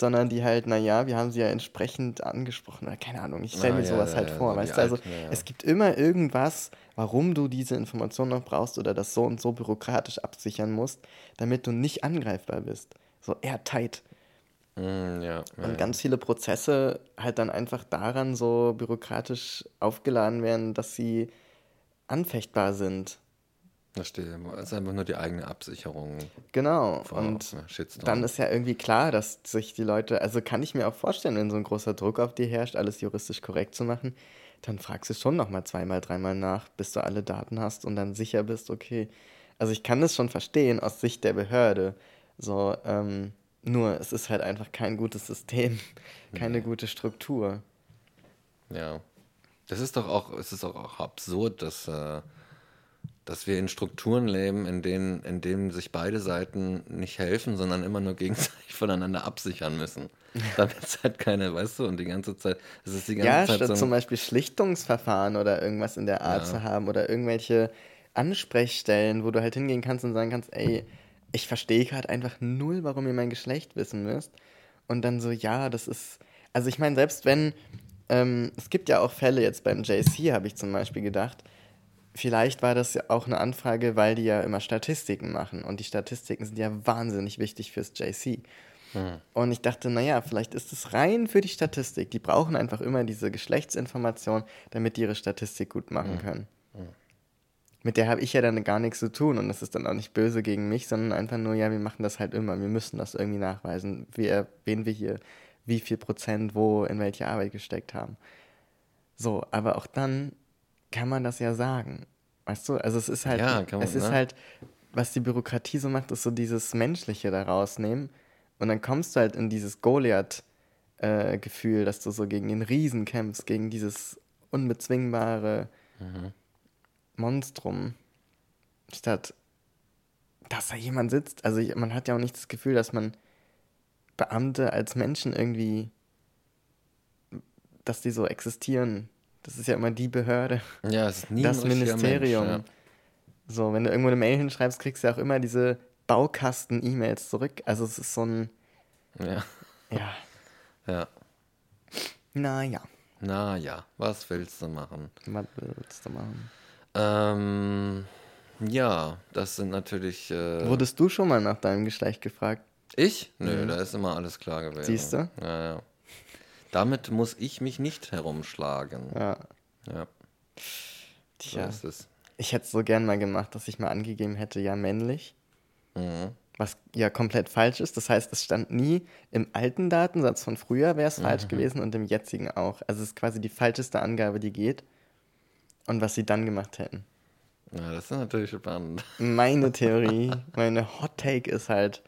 sondern die halt, naja, wir haben sie ja entsprechend angesprochen, oder keine Ahnung, ich stelle Ah, mir ja, sowas ja, halt ja, vor, weißt du, also alten, es gibt immer irgendwas, warum du diese Information noch brauchst oder das so und so bürokratisch absichern musst, damit du nicht angreifbar bist. So airtight. Mm, ja, ja, Und ganz viele Prozesse halt dann einfach daran so bürokratisch aufgeladen werden, dass sie anfechtbar sind. Das steht, es ist einfach nur die eigene Absicherung. Genau. Und Shitstorm. dann ist ja irgendwie klar, dass sich die Leute, also kann ich mir auch vorstellen, wenn so ein großer Druck auf die herrscht, alles juristisch korrekt zu machen, dann fragst du schon nochmal zweimal, dreimal nach, bis du alle Daten hast und dann sicher bist, okay. Also ich kann das schon verstehen aus Sicht der Behörde. So, ähm, nur es ist halt einfach kein gutes System, keine gute Struktur. Ja. Das ist doch auch, es ist doch auch absurd, dass, äh, dass wir in Strukturen leben, in denen, in denen sich beide Seiten nicht helfen, sondern immer nur gegenseitig voneinander absichern müssen. Damit es halt keine, weißt du, und die ganze Zeit, es ist die ganze Ja, Zeit statt so zum Beispiel Schlichtungsverfahren oder irgendwas in der Art Ja. zu haben oder irgendwelche Ansprechstellen, wo du halt hingehen kannst und sagen kannst, ey, ich verstehe gerade einfach null, warum ihr mein Geschlecht wissen müsst. Und dann so, ja, das ist, also ich meine, selbst wenn, ähm, es gibt ja auch Fälle jetzt beim JC, habe ich zum Beispiel gedacht, vielleicht war das ja auch eine Anfrage, weil die ja immer Statistiken machen und die Statistiken sind ja wahnsinnig wichtig fürs JC. Und ich dachte, naja, vielleicht ist es rein für die Statistik. Die brauchen einfach immer diese Geschlechtsinformation, damit die ihre Statistik gut machen können. Mit der habe ich ja dann gar nichts zu tun und das ist dann auch nicht böse gegen mich, sondern einfach nur, ja, wir machen das halt immer. Wir müssen das irgendwie nachweisen, wer, wen wir hier, wie viel Prozent wo in welche Arbeit gesteckt haben. So, aber auch dann kann man das ja sagen. Weißt du, also es ist halt, Ja, man, es ist ne? halt, was die Bürokratie so macht, ist so dieses Menschliche da rausnehmen. Und dann kommst du halt in dieses Goliath-Gefühl, dass du so gegen den Riesen kämpfst, gegen dieses unbezwingbare Monstrum. Statt, dass da jemand sitzt. Also ich, man hat ja auch nicht das Gefühl, dass man Beamte als Menschen irgendwie, dass die so existieren. Das ist ja immer die Behörde ja, es ist nie das Ministerium. Mensch, So, wenn du irgendwo eine Mail hinschreibst, kriegst du ja auch immer diese Baukasten-E-Mails zurück. Also es ist so ein, ja. ja. ja, Ja. naja, Na ja, was willst du machen? was willst du machen? Ähm, ja, das sind natürlich. Äh, Wurdest du schon mal nach deinem Geschlecht gefragt? ich? Nö, da ist immer alles klar gewesen. Mhm. Siehst du? Ja, ja. Damit muss ich mich nicht herumschlagen. Ja. Ja, so Tja, ist es. ich hätte es so gern mal gemacht, dass ich mal angegeben hätte, ja, männlich. Mhm. Was ja komplett falsch ist. Das heißt, es stand nie im alten Datensatz von früher wäre es Mhm. falsch gewesen und im jetzigen auch. Also es ist quasi die falscheste Angabe, die geht. Und was sie dann gemacht hätten. Ja, das ist natürlich spannend. Meine Theorie, meine Hot Take ist halt,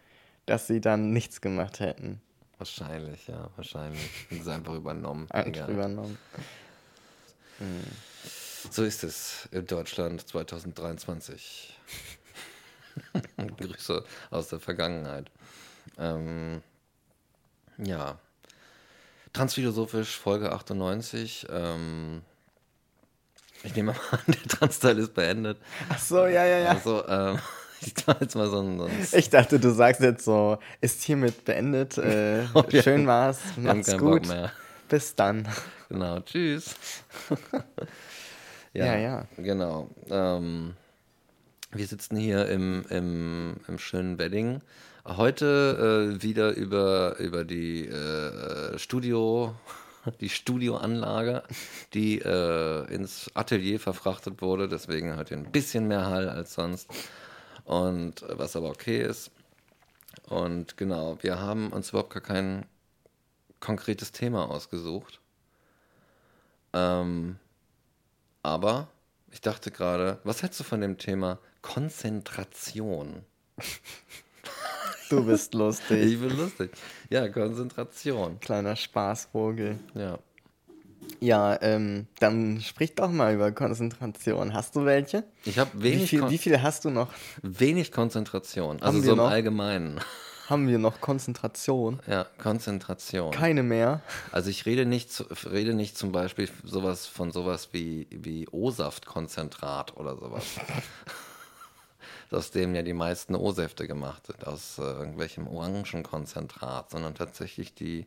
dass sie dann nichts gemacht hätten. Wahrscheinlich, ja, wahrscheinlich. Und es einfach übernommen. Einfach Egal. übernommen. So ist es in Deutschland 2023. Grüße aus der Vergangenheit. Ähm, ja. Transphilosophisch, Folge 98. Ähm, ich nehme mal an, der Transteil ist beendet. Ach so, ja, ja, ja. Also, ähm, ich mache jetzt mal so ein. So Ich dachte, du sagst jetzt so, ist hiermit beendet. Äh, Oh, ja. Schön war's. Macht's keinen gut. Bis dann. Genau, tschüss. Ja, ja. Genau. Ähm, wir sitzen hier im, im, im schönen Wedding. Heute äh, wieder über, über die äh, Studio, die Studioanlage, die äh, ins Atelier verfrachtet wurde. Deswegen hat ihr ein bisschen mehr Hall als sonst. Und äh, was aber okay ist. Und genau, wir haben uns überhaupt gar kein konkretes Thema ausgesucht. Ähm, aber ich dachte gerade, was hältst du von dem Thema Konzentration? Du bist lustig. Ich bin lustig. Ja, Konzentration. Kleiner Spaßvogel. Ja. Ja, ähm, dann sprich doch mal über Konzentration. Hast du welche? Ich habe Wie wenig, viel, Kon wie viel hast du noch? wenig Konzentration. Also so im noch? Allgemeinen. Haben wir noch Konzentration? Ja, Konzentration. Keine mehr. Also ich rede nicht, rede nicht zum Beispiel sowas von sowas wie, wie O-Saft-Konzentrat oder sowas. aus dem ja die meisten O-Säfte gemacht sind, aus äh, irgendwelchem Orangenkonzentrat, sondern tatsächlich die,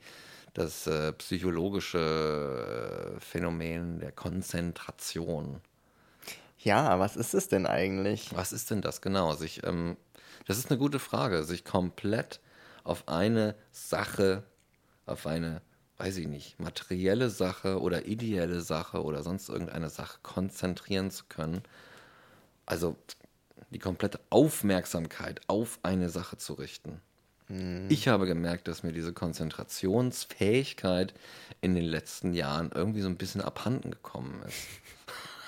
das äh, psychologische äh, Phänomen der Konzentration. Ja, was ist es denn eigentlich? Was ist denn das genau? Sich, ähm, das ist eine gute Frage. Sich komplett auf eine Sache, auf eine, weiß ich nicht, materielle Sache oder ideelle Sache oder sonst irgendeine Sache konzentrieren zu können. Also die komplette Aufmerksamkeit auf eine Sache zu richten. Ich habe gemerkt, dass mir diese Konzentrationsfähigkeit in den letzten Jahren irgendwie so ein bisschen abhanden gekommen ist.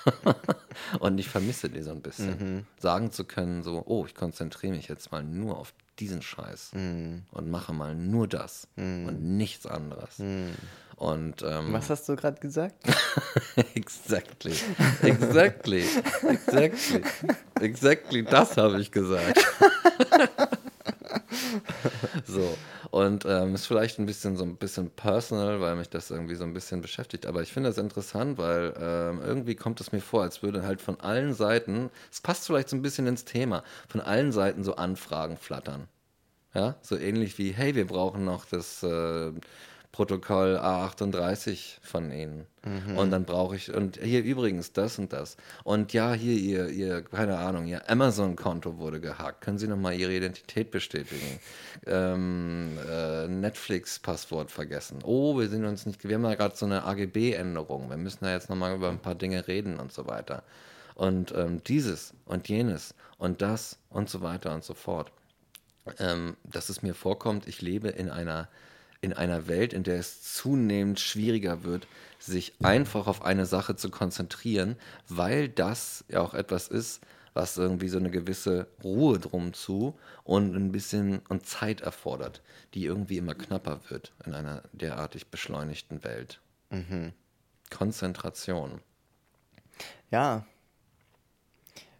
Und ich vermisse die so ein bisschen. Sagen zu können, so, oh, ich konzentriere mich jetzt mal nur auf diesen Scheiß und mache mal nur das und nichts anderes. Und ähm, Was hast du gerade gesagt? exactly, exactly, exactly, exactly, das habe ich gesagt. so, und ähm, ist vielleicht ein bisschen so ein bisschen personal, weil mich das irgendwie so ein bisschen beschäftigt. Aber ich finde das interessant, weil ähm, irgendwie kommt es mir vor, als würde halt von allen Seiten, es passt vielleicht so ein bisschen ins Thema, von allen Seiten so Anfragen flattern. Ja, so ähnlich wie, hey, wir brauchen noch das äh, Protokoll A38 von Ihnen. Und dann brauche ich, und hier übrigens das und das. Und ja, hier Ihr, ihr keine Ahnung, Ihr Amazon-Konto wurde gehackt. Können Sie nochmal Ihre Identität bestätigen? Ähm, äh, Netflix-Passwort vergessen. Oh, wir sind uns nicht, wir haben da gerade so eine AGB-Änderung. Wir müssen da jetzt nochmal über ein paar Dinge reden und so weiter. Und ähm, dieses und jenes und das und so weiter und so fort ähm, dass es mir vorkommt, ich lebe in einer, in einer Welt, in der es zunehmend schwieriger wird, sich einfach auf eine Sache zu konzentrieren, weil das ja auch etwas ist, was irgendwie so eine gewisse Ruhe drum zu und ein bisschen und Zeit erfordert, die irgendwie immer knapper wird in einer derartig beschleunigten Welt. Konzentration. Ja,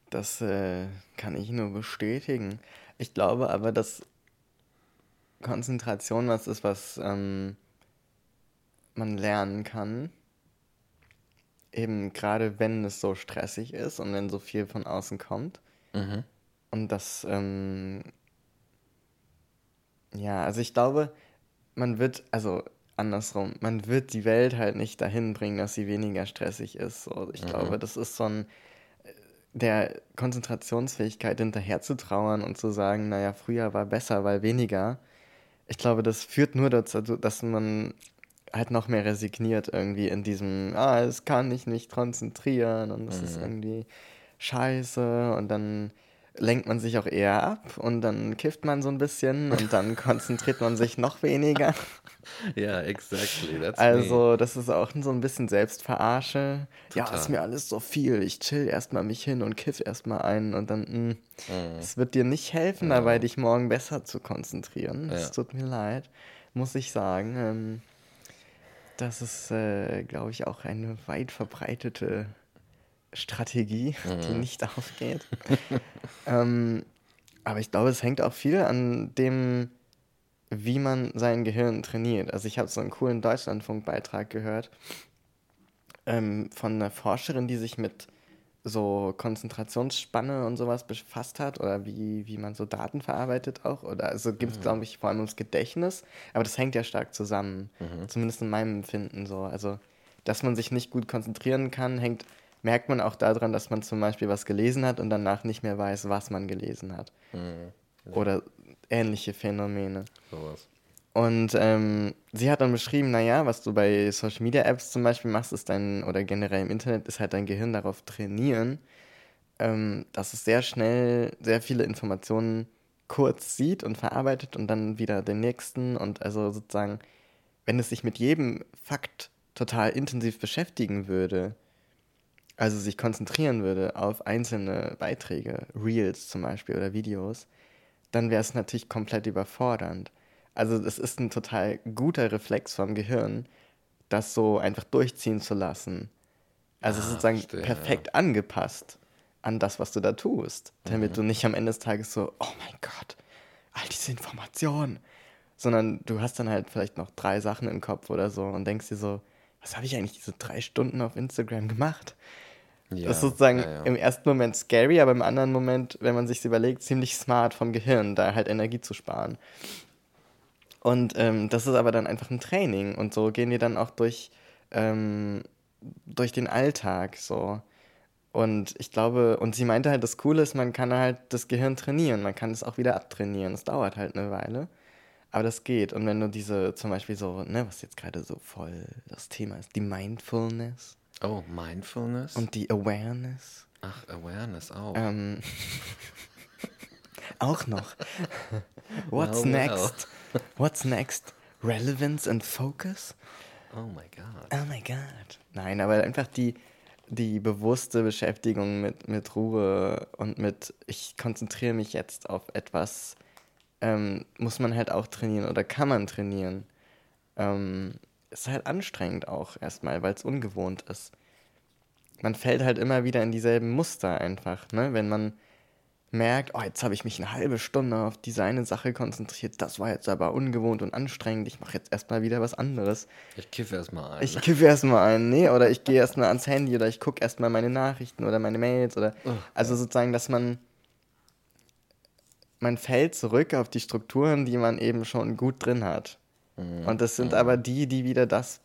das äh, kann ich nur bestätigen. Ich glaube aber, dass Konzentration was ist, was ähm, man lernen kann. Eben gerade wenn es so stressig ist und wenn so viel von außen kommt. Und das, ähm, ja, also ich glaube, man wird, also andersrum, man wird die Welt halt nicht dahin bringen, dass sie weniger stressig ist. So, ich glaube, das ist so ein, äh, der Konzentrationsfähigkeit hinterher zu trauern und zu sagen, naja, früher war besser, weil weniger. Ich glaube, das führt nur dazu, dass man halt noch mehr resigniert irgendwie in diesem, ah, es kann ich nicht konzentrieren und das ist irgendwie scheiße und dann lenkt man sich auch eher ab und dann kifft man so ein bisschen und dann konzentriert man sich noch weniger. Ja, exactly. That's me. Also, das ist auch so ein bisschen Selbstverarsche. Ja, Total. ist mir alles so viel. Ich chill erstmal mich hin und kiff erstmal ein und dann, mh, es wird dir nicht helfen, dabei dich morgen besser zu konzentrieren. Es Ja. tut mir leid, muss ich sagen. Ähm, das ist, äh, glaube ich, auch eine weit verbreitete Strategie, die nicht aufgeht. ähm, aber ich glaube, es hängt auch viel an dem, wie man sein Gehirn trainiert. Also ich habe so einen coolen Deutschlandfunk-Beitrag gehört ähm, von einer Forscherin, die sich mit so Konzentrationsspanne und sowas befasst hat oder wie, wie man so Daten verarbeitet auch. Oder also gibt es, glaube ich, vor allem ums Gedächtnis, aber das hängt ja stark zusammen. Zumindest in meinem Empfinden so. Also, dass man sich nicht gut konzentrieren kann, hängt, merkt man auch daran, dass man zum Beispiel was gelesen hat und danach nicht mehr weiß, was man gelesen hat. Oder ähnliche Phänomene. Sowas. Und ähm, sie hat dann beschrieben, naja, was du bei Social Media Apps zum Beispiel machst, ist dein, oder generell im Internet, ist halt dein Gehirn darauf trainieren, ähm, dass es sehr schnell sehr viele Informationen kurz sieht und verarbeitet und dann wieder den nächsten. Und also sozusagen, wenn es sich mit jedem Fakt total intensiv beschäftigen würde, also sich konzentrieren würde auf einzelne Beiträge, Reels zum Beispiel oder Videos, dann wäre es natürlich komplett überfordernd. Also es ist ein total guter Reflex vom Gehirn, das so einfach durchziehen zu lassen. Also Ah, sozusagen verstehe, perfekt angepasst an das, was du da tust, damit Mhm. du nicht am Ende des Tages so, oh mein Gott, all diese Informationen, sondern du hast dann halt vielleicht noch drei Sachen im Kopf oder so und denkst dir so, was habe ich eigentlich diese drei Stunden auf Instagram gemacht? Ja, das ist sozusagen ja, ja. im ersten Moment scary, aber im anderen Moment, wenn man sich überlegt, ziemlich smart vom Gehirn, da halt Energie zu sparen. Und ähm, das ist aber dann einfach ein Training und so gehen wir dann auch durch, ähm, durch den Alltag so. Und ich glaube, und sie meinte halt, das Coole ist, man kann halt das Gehirn trainieren, man kann es auch wieder abtrainieren. Es dauert halt eine Weile, aber das geht. Und wenn du diese zum Beispiel so, ne, was jetzt gerade so voll das Thema ist, die Mindfulness Oh, Mindfulness? und die Awareness, Ach, Awareness auch. ähm, auch noch. What's Well, well. next? What's next? Relevance and Focus? oh my God. Oh my God. Nein, aber einfach die, die bewusste Beschäftigung mit, mit Ruhe und mit, ich konzentriere mich jetzt auf etwas, ähm, muss man halt auch trainieren oder kann man trainieren. Ähm, ist halt anstrengend auch erstmal, weil es ungewohnt ist. Man fällt halt immer wieder in dieselben Muster einfach, ne? Wenn man merkt, oh, jetzt habe ich mich eine halbe Stunde auf diese eine Sache konzentriert, das war jetzt aber ungewohnt und anstrengend, ich mache jetzt erstmal wieder was anderes. Ich kiffe erstmal ein. Ich kiffe erstmal ein, nee, oder ich gehe erstmal ans Handy oder ich gucke erstmal meine Nachrichten oder meine Mails oder also sozusagen, dass man man fällt zurück auf die Strukturen, die man eben schon gut drin hat. Und das sind aber die, die wieder das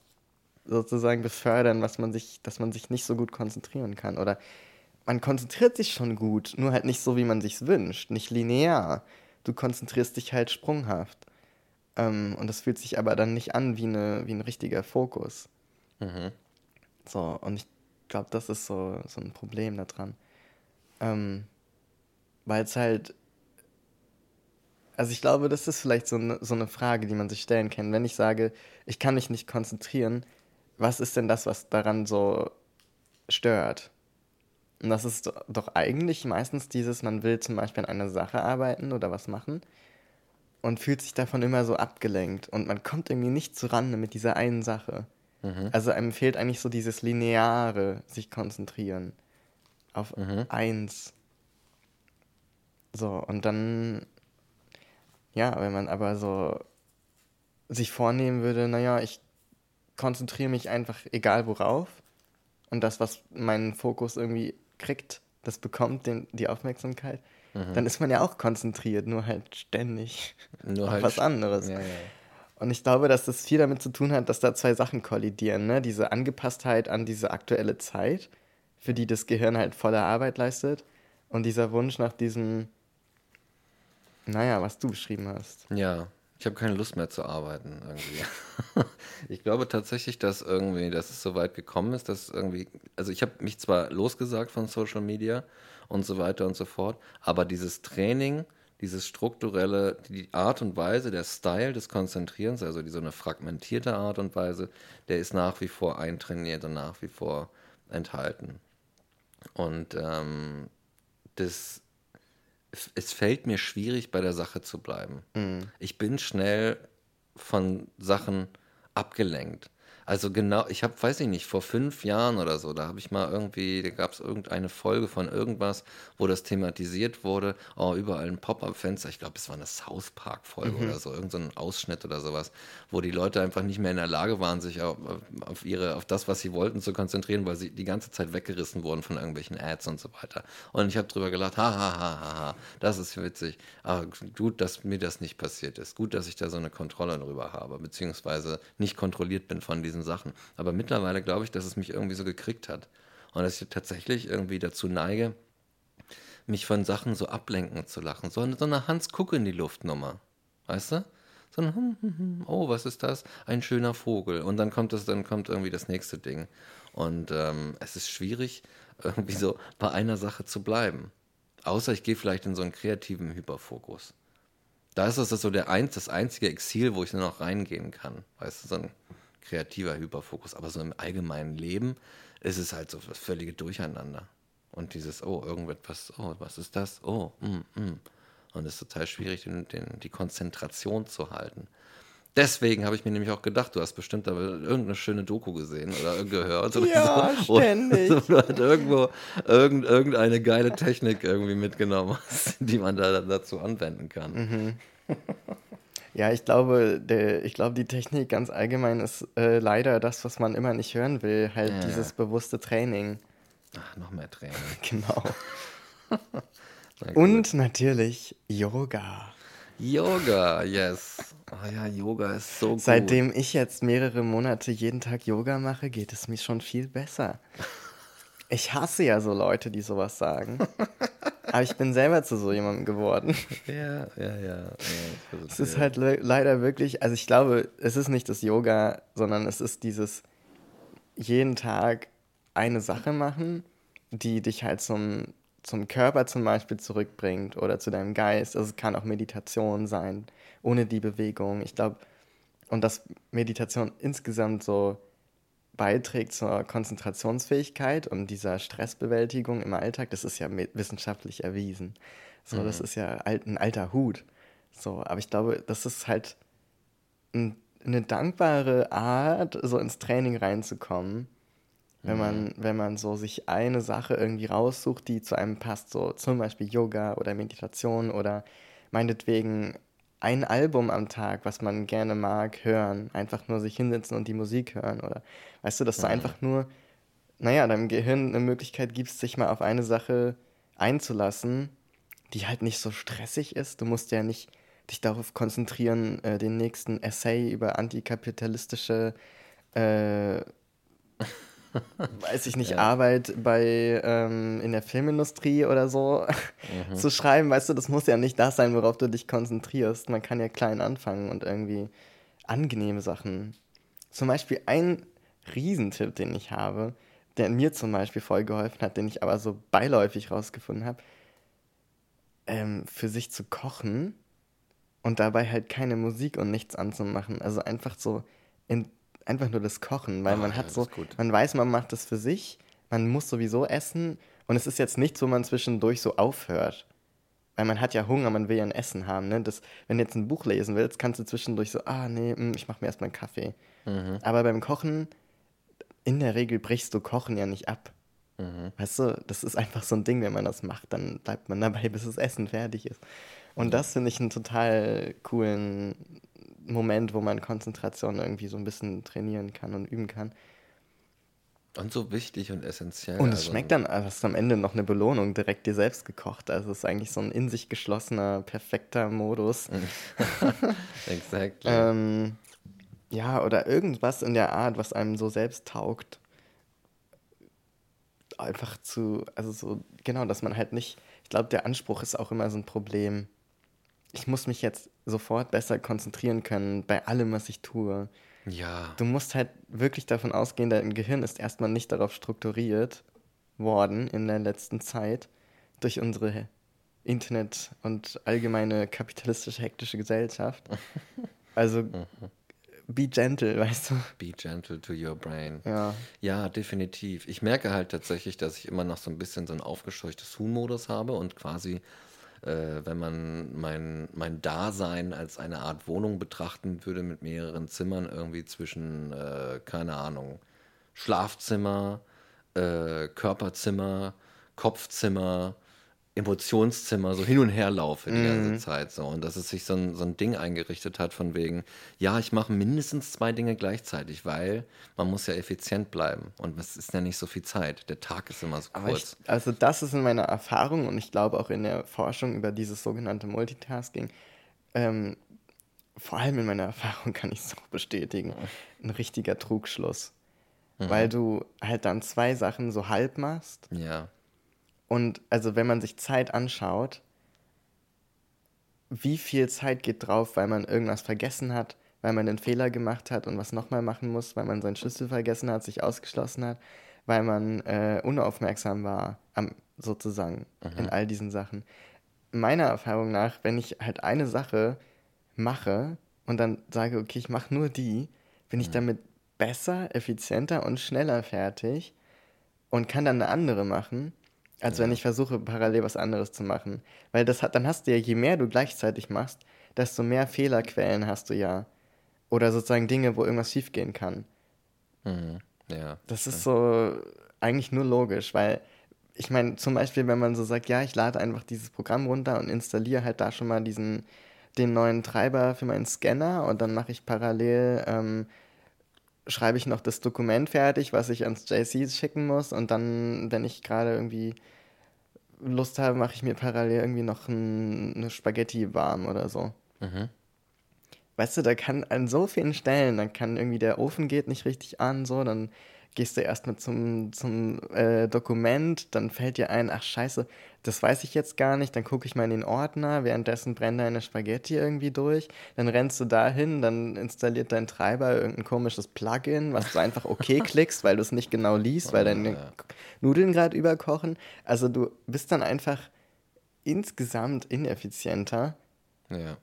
sozusagen befördern, was man sich, dass man sich nicht so gut konzentrieren kann. Oder man konzentriert sich schon gut, nur halt nicht so, wie man sich's wünscht, nicht linear. Du konzentrierst dich halt sprunghaft. Ähm, und das fühlt sich aber dann nicht an wie, eine, wie ein richtiger Fokus. Mhm. So, und ich glaube, das ist so, so ein Problem daran. Ähm, Weil es halt. Also ich glaube, das ist vielleicht so eine, so eine Frage, die man sich stellen kann. Wenn ich sage, ich kann mich nicht konzentrieren, was ist denn das, was daran so stört? Und das ist do- doch eigentlich meistens dieses, man will zum Beispiel an einer Sache arbeiten oder was machen und fühlt sich davon immer so abgelenkt und man kommt irgendwie nicht zurande mit dieser einen Sache. Also einem fehlt eigentlich so dieses lineare, sich konzentrieren auf eins. So, und dann, ja, wenn man aber so sich vornehmen würde, naja, ich konzentriere mich einfach egal worauf und das, was meinen Fokus irgendwie kriegt, das bekommt den, die Aufmerksamkeit, dann ist man ja auch konzentriert, nur halt ständig Nur auf halt was anderes. Ja, ja. Und ich glaube, dass das viel damit zu tun hat, dass da zwei Sachen kollidieren. Ne? Diese Angepasstheit an diese aktuelle Zeit, für die das Gehirn halt volle Arbeit leistet. Und dieser Wunsch nach diesem, naja, was du beschrieben hast. Ja, ich habe keine Lust mehr zu arbeiten irgendwie. ich glaube tatsächlich, dass irgendwie, dass es so weit gekommen ist, dass irgendwie, also ich habe mich zwar losgesagt von Social Media und so weiter und so fort, aber dieses Training, dieses strukturelle, die Art und Weise, der Style des Konzentrierens, also die, so eine fragmentierte Art und Weise, der ist nach wie vor eintrainiert und nach wie vor enthalten. Und ähm, das es- fällt mir schwierig, bei der Sache zu bleiben. Ich bin schnell von Sachen abgelenkt. Also genau, ich habe, weiß ich nicht, vor fünf Jahren oder so, da habe ich mal irgendwie, da gab es irgendeine Folge von irgendwas, wo das thematisiert wurde, oh, überall ein Pop-Up-Fenster, ich glaube, es war eine South Park-Folge oder so, irgendein so Ausschnitt oder sowas, wo die Leute einfach nicht mehr in der Lage waren, sich auf, auf, ihre, auf das, was sie wollten, zu konzentrieren, weil sie die ganze Zeit weggerissen wurden von irgendwelchen Ads und so weiter. Und ich habe drüber gelacht, ha, ha, ha, ha, ha, das ist witzig. Aber gut, dass mir das nicht passiert ist. Gut, dass ich da so eine Kontrolle drüber habe, beziehungsweise nicht kontrolliert bin von diesen Sachen. Aber mittlerweile glaube ich, dass es mich irgendwie so gekriegt hat. Und dass ich tatsächlich irgendwie dazu neige, mich von Sachen so ablenken zu lachen. So eine, so eine Hans-Guck in die Luft-Nummer. Weißt du? So ein, hm, hm, hm, oh, was ist das? Ein schöner Vogel. Und dann kommt das, dann kommt irgendwie das nächste Ding. Und ähm, es ist schwierig, irgendwie so bei einer Sache zu bleiben. Außer ich gehe vielleicht in so einen kreativen Hyperfokus. Da ist das so der eins, das einzige Exil, wo ich nur noch reingehen kann. Weißt du, so ein kreativer Hyperfokus. Aber so im allgemeinen Leben ist es halt so das völlige Durcheinander. Und dieses, oh, irgendetwas, oh, was ist das? Oh, mm, mm. Und es ist total schwierig, den, den, die Konzentration zu halten. Deswegen habe ich mir nämlich auch gedacht, du hast bestimmt irgendeine schöne Doku gesehen oder gehört. Oder Ja, so. ständig. Oder du halt irgendwo irgend, irgendeine geile Technik irgendwie mitgenommen hast, die man da dazu anwenden kann. Mhm. Ja, ich glaube, der, ich glaube, die Technik ganz allgemein ist äh, leider das, was man immer nicht hören will, halt Ja, dieses ja. bewusste Training. Ach, noch mehr Training. Genau. Na. Und natürlich Yoga. Yoga, yes. Ah ja, Yoga ist so gut. Seitdem ich jetzt mehrere Monate jeden Tag Yoga mache, geht es mir schon viel besser. Ich hasse ja so Leute, die sowas sagen. Aber ich bin selber zu so jemandem geworden. Ja, ja, ja. ja Es ist halt le leider wirklich, also ich glaube, es ist nicht das Yoga, sondern es ist dieses jeden Tag eine Sache machen, die dich halt zum, zum Körper zum Beispiel zurückbringt oder zu deinem Geist. Also es kann auch Meditation sein, ohne die Bewegung. Ich glaube, und dass Meditation insgesamt so beiträgt zur Konzentrationsfähigkeit und dieser Stressbewältigung im Alltag, das ist ja wissenschaftlich erwiesen. So, das ist ja alt, ein alter Hut. So, aber ich glaube, das ist halt ein, eine dankbare Art, so ins Training reinzukommen, wenn man, wenn man so sich eine Sache irgendwie raussucht, die zu einem passt, so zum Beispiel Yoga oder Meditation oder meinetwegen ein Album am Tag, was man gerne mag, hören, einfach nur sich hinsetzen und die Musik hören oder weißt du, dass du einfach nur, naja, deinem Gehirn eine Möglichkeit gibst, sich mal auf eine Sache einzulassen, die halt nicht so stressig ist. Du musst ja nicht dich darauf konzentrieren, äh, den nächsten Essay über antikapitalistische, äh, weiß ich nicht, Ja. Arbeit bei ähm, in der Filmindustrie oder so zu schreiben. Weißt du, das muss ja nicht das sein, worauf du dich konzentrierst. Man kann ja klein anfangen und irgendwie angenehme Sachen. Zum Beispiel ein Riesentipp, den ich habe, der mir zum Beispiel voll geholfen hat, den ich aber so beiläufig rausgefunden habe, ähm, für sich zu kochen und dabei halt keine Musik und nichts anzumachen. Also einfach so in, einfach nur das Kochen, weil Ah, man ja, hat das so, man weiß, man macht das für sich, man muss sowieso essen und es ist jetzt nichts, wo man zwischendurch so aufhört. Weil man hat ja Hunger, man will ja ein Essen haben. Ne? Das, wenn du jetzt ein Buch lesen willst, kannst du zwischendurch so, ah nee, mm, ich mache mir erstmal einen Kaffee. Mhm. Aber beim Kochen, in der Regel brichst du Kochen ja nicht ab. Mhm. Weißt du, das ist einfach so ein Ding, wenn man das macht, dann bleibt man dabei, bis das Essen fertig ist. Und das finde ich einen total coolen Moment, wo man Konzentration irgendwie so ein bisschen trainieren kann und üben kann. Und so wichtig und essentiell. Und es also- schmeckt dann, also hast du am Ende noch eine Belohnung direkt dir selbst gekocht. Also es ist eigentlich so ein in sich geschlossener, perfekter Modus. Exactly. Ähm, ja, oder irgendwas in der Art, was einem so selbst taugt. Einfach zu, also so, genau, dass man halt nicht, ich glaube, der Anspruch ist auch immer so ein Problem. Ich muss mich jetzt sofort besser konzentrieren können bei allem, was ich tue. ja. Du musst halt wirklich davon ausgehen, dein Gehirn ist erstmal nicht darauf strukturiert worden in der letzten Zeit durch unsere Internet- und allgemeine kapitalistische, hektische Gesellschaft. Also, be gentle, weißt du? Be gentle to your brain. Ja. Ja, definitiv. Ich merke halt tatsächlich, dass ich immer noch so ein bisschen so ein aufgescheuchtes Huhn-Modus habe und quasi, äh, wenn man mein, mein Dasein als eine Art Wohnung betrachten würde mit mehreren Zimmern, irgendwie zwischen, äh, keine Ahnung, Schlafzimmer, äh, Körperzimmer, Kopfzimmer, Emotionszimmer so hin und her laufe die ganze Zeit so und dass es sich so ein, so ein Ding eingerichtet hat von wegen, ja, ich mache mindestens zwei Dinge gleichzeitig, weil man muss ja effizient bleiben und es ist ja nicht so viel Zeit. Der Tag ist immer so Aber ich, kurz. also das ist in meiner Erfahrung und ich glaube auch in der Forschung über dieses sogenannte Multitasking, ähm, vor allem in meiner Erfahrung kann ich es auch bestätigen, ein richtiger Trugschluss. Weil du halt dann zwei Sachen so halb machst ja, und also wenn man sich Zeit anschaut, wie viel Zeit geht drauf, weil man irgendwas vergessen hat, weil man einen Fehler gemacht hat und was nochmal machen muss, weil man seinen Schlüssel vergessen hat, sich ausgeschlossen hat, weil man äh, unaufmerksam war, am, sozusagen, in all diesen Sachen. Meiner Erfahrung nach, wenn ich halt eine Sache mache und dann sage, okay, ich mache nur die, bin ich damit besser, effizienter und schneller fertig und kann dann eine andere machen, als wenn ich versuche, parallel was anderes zu machen. Weil das hat, dann hast du ja, je mehr du gleichzeitig machst, desto mehr Fehlerquellen hast du ja. Oder sozusagen Dinge, wo irgendwas schiefgehen kann. Mhm. Ja. Das ist so eigentlich nur logisch, weil ich meine, zum Beispiel, wenn man so sagt, ja, ich lade einfach dieses Programm runter und installiere halt da schon mal diesen, den neuen Treiber für meinen Scanner und dann mache ich parallel, ähm, schreibe ich noch das Dokument fertig, was ich ans JC schicken muss und dann, wenn ich gerade irgendwie Lust habe, mache ich mir parallel irgendwie noch ein, eine Spaghetti warm oder so. Mhm. Weißt du, da kann an so vielen Stellen, dann kann irgendwie der Ofen geht nicht richtig an, so, dann gehst du erstmal zum, zum äh, Dokument, dann fällt dir ein, ach scheiße, das weiß ich jetzt gar nicht, dann gucke ich mal in den Ordner, währenddessen brennt deine Spaghetti irgendwie durch, dann rennst du dahin, dann installiert dein Treiber irgendein komisches Plugin, was du einfach okay klickst, weil du es nicht genau liest, weil deine. Nudeln gerade überkochen. Also du bist dann einfach insgesamt ineffizienter. Ja.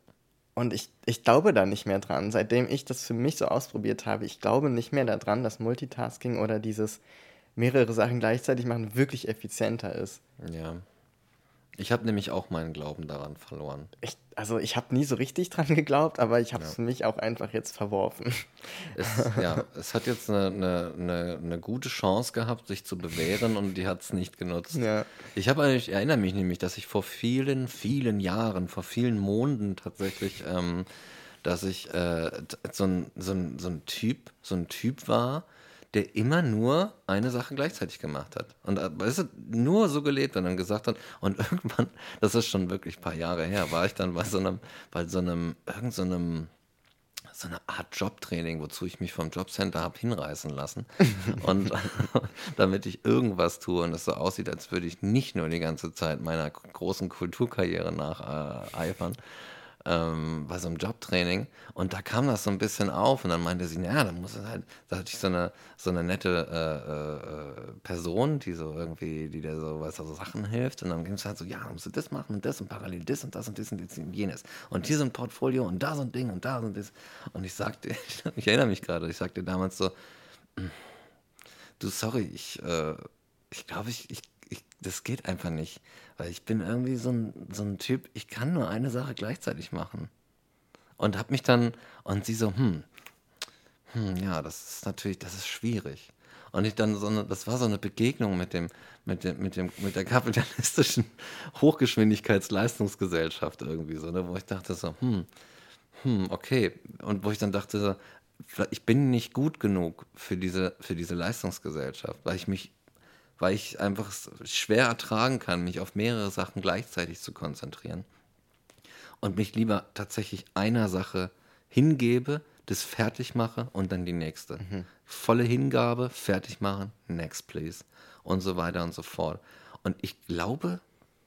Und ich, ich glaube da nicht mehr dran. Seitdem ich das für mich so ausprobiert habe, ich glaube nicht mehr daran, dass Multitasking oder dieses mehrere Sachen gleichzeitig machen wirklich effizienter ist. Ja. Ich habe nämlich auch meinen Glauben daran verloren. Ich, also ich habe nie so richtig dran geglaubt, aber ich habe es Ja. für mich auch einfach jetzt verworfen. Es, ja, es hat jetzt eine, eine, eine, eine gute Chance gehabt, sich zu bewähren und die hat es nicht genutzt. Ja. Ich, hab, ich erinnere mich nämlich, dass ich vor vielen, vielen Jahren, vor vielen Monaten tatsächlich, ähm, dass ich äh, so, ein, so, ein, so ein Typ, so ein Typ war, der immer nur eine Sache gleichzeitig gemacht hat. Und äh, weißt du, nur so gelebt und dann gesagt hat, und irgendwann, das ist schon wirklich ein paar Jahre her, war ich dann bei so einem, bei so einem, irgend so einem, so eine Art Jobtraining, wozu ich mich vom Jobcenter habe hinreißen lassen. und damit ich irgendwas tue und es so aussieht, als würde ich nicht nur die ganze Zeit meiner großen Kulturkarriere nacheifern. Ähm, bei so einem Jobtraining und da kam das so ein bisschen auf und dann meinte sie, ja, da muss es halt, da hatte ich so eine, so eine nette äh, äh, Person, die so irgendwie, die dir so, weißt du, so Sachen hilft und dann ging es halt so, ja, dann musst du das machen und das und parallel das und das und das und das und jenes und hier so ein Portfolio und da so ein Ding und da so ein das und ich sagte, ich erinnere mich gerade, ich sagte damals so, du, sorry, ich, äh, ich glaube, ich, ich, ich, das geht einfach nicht. Weil ich bin irgendwie so ein, so ein Typ, ich kann nur eine Sache gleichzeitig machen. Und hab mich dann, und sie so, hm, hm, ja, das ist natürlich, das ist schwierig. Und ich dann so eine, das war so eine Begegnung mit dem, mit dem, mit dem, mit der kapitalistischen Hochgeschwindigkeitsleistungsgesellschaft irgendwie so, ne, wo ich dachte so, hm, hm, okay. Und wo ich dann dachte, ich bin nicht gut genug für diese, für diese Leistungsgesellschaft, weil ich mich, weil ich einfach schwer ertragen kann, mich auf mehrere Sachen gleichzeitig zu konzentrieren. Und mich lieber tatsächlich einer Sache hingebe, das fertig mache und dann die nächste. Volle Hingabe, fertig machen, next please. Und so weiter und so fort. Und ich glaube,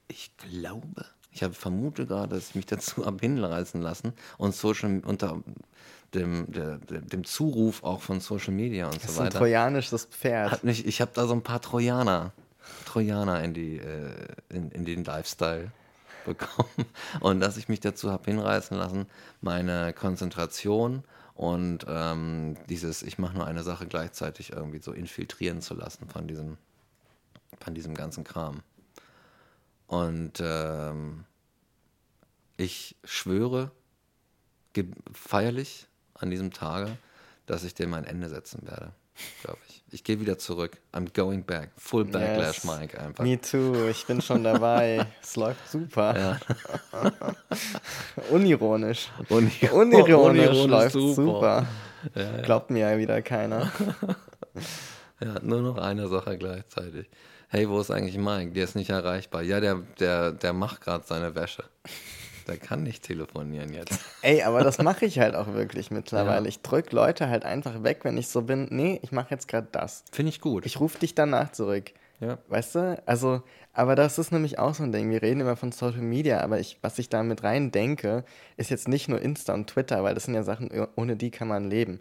ich glaube, ich habe vermute gerade, dass ich mich dazu habe hinreißen lassen und Social unter dem, der, dem Zuruf auch von Social Media und Das so ist ein weiter. trojanisches Pferd. Hat mich, ich habe da so ein paar Trojaner, Trojaner in, die, äh, in, in den Lifestyle bekommen. Und dass ich mich dazu habe hinreißen lassen, meine Konzentration und ähm, dieses, ich mache nur eine Sache gleichzeitig irgendwie so infiltrieren zu lassen von diesem, von diesem ganzen Kram. Und ähm, ich schwöre feierlich an diesem Tage, dass ich dem ein Ende setzen werde, glaube ich. Ich gehe wieder zurück. I'm going back. Full Backlash, Yes. Mike, einfach. Me too, ich bin schon dabei. es läuft super. Ja. Unironisch. Uni- Unironisch, unironisch läuft super. super. Glaubt mir ja wieder keiner. Ja, nur noch eine Sache gleichzeitig. Hey, wo ist eigentlich Mike? Der ist nicht erreichbar. Ja, der, der, der macht gerade seine Wäsche. Der kann nicht telefonieren jetzt. Ey, aber das mache ich halt auch wirklich mittlerweile. Ja. Ich drück Leute halt einfach weg, wenn ich so bin, nee, ich mache jetzt gerade das. Finde ich gut. Ich rufe dich danach zurück. ja. Weißt du? Also, aber das ist nämlich auch so ein Ding. Wir reden immer von Social Media, aber ich, was ich da mit rein denke, ist jetzt nicht nur Insta und Twitter, weil das sind ja Sachen, ohne die kann man leben.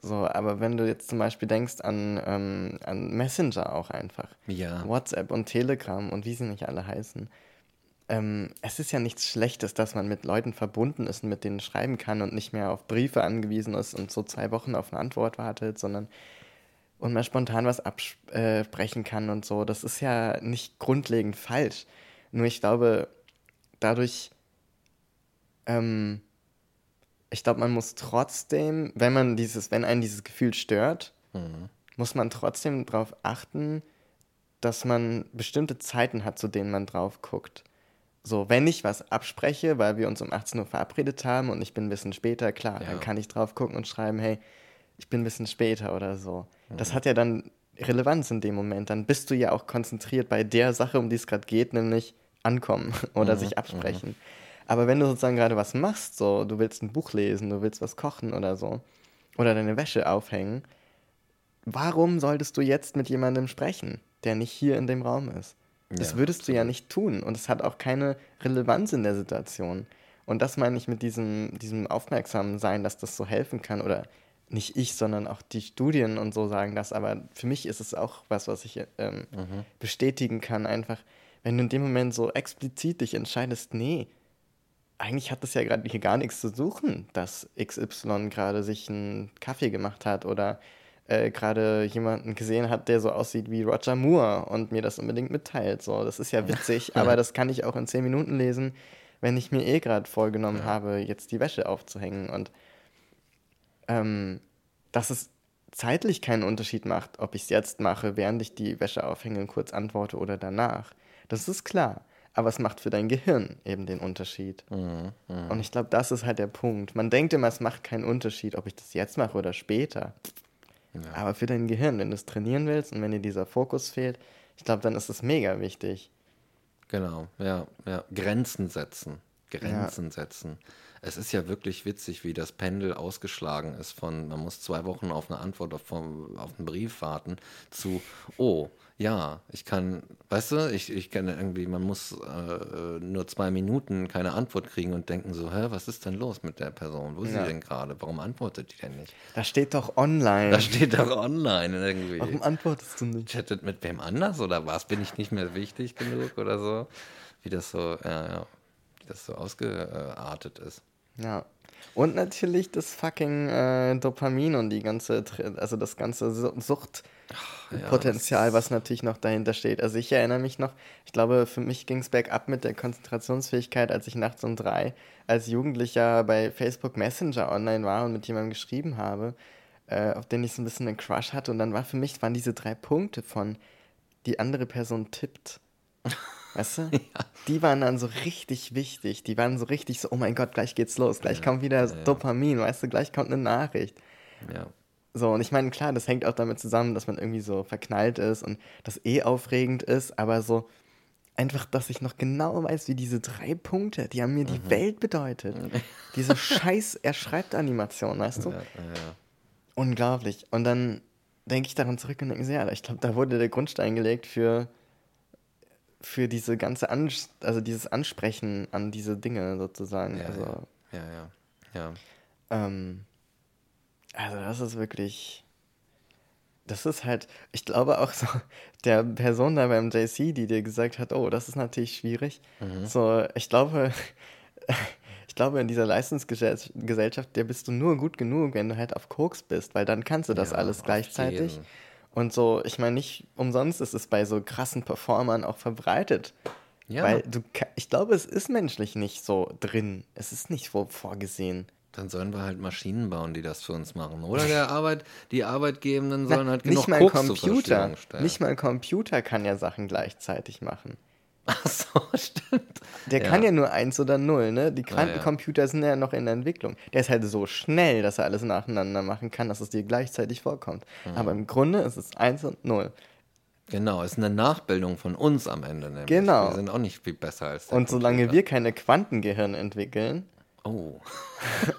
So, aber wenn du jetzt zum Beispiel denkst an, ähm, an Messenger auch einfach. Ja. WhatsApp und Telegram und wie sie nicht alle heißen. Ähm, es ist ja nichts Schlechtes, dass man mit Leuten verbunden ist und mit denen schreiben kann und nicht mehr auf Briefe angewiesen ist und so zwei Wochen auf eine Antwort wartet, sondern und man spontan was absprechen kann und so. Das ist ja nicht grundlegend falsch. Nur ich glaube, dadurch, ähm, ich glaube, man muss trotzdem, wenn man dieses, wenn einen dieses Gefühl stört, muss man trotzdem darauf achten, dass man bestimmte Zeiten hat, zu denen man drauf guckt. So, wenn ich was abspreche, weil wir uns um 18 Uhr verabredet haben und ich bin ein bisschen später, klar, Ja. dann kann ich drauf gucken und schreiben, hey, ich bin ein bisschen später oder so. Mhm. Das hat ja dann Relevanz in dem Moment. Dann bist du ja auch konzentriert bei der Sache, um die es gerade geht, nämlich ankommen oder Mhm, sich absprechen. Aber wenn du sozusagen gerade was machst, so, du willst ein Buch lesen, du willst was kochen oder so, oder deine Wäsche aufhängen, warum solltest du jetzt mit jemandem sprechen, der nicht hier in dem Raum ist? Das Ja, würdest du ja nicht tun und es hat auch keine Relevanz in der Situation. Und das meine ich mit diesem, diesem aufmerksamen Sein, dass das so helfen kann. Oder nicht ich, sondern auch die Studien und so sagen das. Aber für mich ist es auch was, was ich ähm, bestätigen kann. Einfach, wenn du in dem Moment so explizit dich entscheidest, nee, eigentlich hat das ja gerade hier gar nichts zu suchen, dass XY gerade sich einen Kaffee gemacht hat oder äh, gerade jemanden gesehen hat, der so aussieht wie Roger Moore und mir das unbedingt mitteilt. So, das ist ja witzig, aber das kann ich auch in zehn Minuten lesen, wenn ich mir eh gerade vorgenommen habe, jetzt die Wäsche aufzuhängen. Und ähm, dass es zeitlich keinen Unterschied macht, ob ich es jetzt mache, während ich die Wäsche aufhänge und kurz antworte oder danach. Das ist klar. Aber es macht für dein Gehirn eben den Unterschied. Und ich glaube, das ist halt der Punkt. Man denkt immer, es macht keinen Unterschied, ob ich das jetzt mache oder später. Aber für dein Gehirn, wenn du es trainieren willst und wenn dir dieser Fokus fehlt, ich glaube, dann ist es mega wichtig. Genau, ja, ja. Grenzen setzen. Grenzen setzen. Es ist ja wirklich witzig, wie das Pendel ausgeschlagen ist von, man muss zwei Wochen auf eine Antwort auf, auf einen Brief warten, zu, oh, ja, ich kann, weißt du, ich, ich kann irgendwie, man muss äh, nur zwei Minuten keine Antwort kriegen und denken so, hä, was ist denn los mit der Person? Wo ist Ja. sie denn gerade? Warum antwortet die denn nicht? Das steht doch online. Da steht doch online irgendwie. Warum antwortest du nicht? chattet mit wem anders oder was? Bin ich nicht mehr wichtig genug oder so? Wie das so, ja, ja, wie das so ausgeartet ist. Ja. Und natürlich das fucking äh, Dopamin und die ganze, also das ganze Su- Suchtpotenzial, was natürlich noch dahinter steht. Also ich erinnere mich noch, ich glaube, für mich ging es bergab mit der Konzentrationsfähigkeit, als ich nachts um drei als Jugendlicher bei Facebook Messenger online war und mit jemandem geschrieben habe, äh, auf den ich so ein bisschen einen Crush hatte. Und dann war für mich, waren diese drei Punkte von, die andere Person tippt. Weißt du? Die waren dann so richtig wichtig. Die waren so richtig so, oh mein Gott, gleich geht's los. Gleich kommt wieder Dopamin, weißt du, gleich kommt eine Nachricht. Ja. So, und ich meine, klar, das hängt auch damit zusammen, dass man irgendwie so verknallt ist und das eh aufregend ist, aber so einfach, dass ich noch genau weiß, wie diese drei Punkte, die haben mir die Welt bedeutet. Diese scheiß Er-schreibt-Animation, weißt du? Ja, ja, Unglaublich. Und dann denke ich daran zurück und denke so, ja, ich glaube, da wurde der Grundstein gelegt für, für diese ganze, Ans also dieses Ansprechen an diese Dinge sozusagen. ja, also, ja, ja, ja. ähm, also das ist wirklich, das ist halt, ich glaube auch so, der Person da beim JC, die dir gesagt hat, oh, das ist natürlich schwierig. Mhm. So, ich glaube, ich glaube, in dieser Leistungsgesellschaft, der bist du nur gut genug, wenn du halt auf Koks bist, weil dann kannst du das Ja, alles gleichzeitig. jeden. Und so, ich meine, nicht umsonst ist es bei so krassen Performern auch verbreitet. Ja. Weil du, ich glaube, es ist menschlich nicht so drin. Es ist nicht so vorgesehen. Dann sollen wir halt Maschinen bauen, die das für uns machen. Oder der Arbeit, die Arbeitgebenden sollen Na, halt genug nicht mal Koks Computer. Nicht mal Computer kann ja Sachen gleichzeitig machen. Ach so, stimmt. Der kann ja nur eins oder null, ne? Die Quantencomputer sind ja noch in der Entwicklung. Der ist halt so schnell, dass er alles nacheinander machen kann, dass es dir gleichzeitig vorkommt. Mhm. Aber im Grunde ist es eins und null. Genau, ist eine Nachbildung von uns am Ende. Nämlich. Genau. Wir sind auch nicht viel besser als der Und solange Computer. wir keine Quantengehirn entwickeln Oh,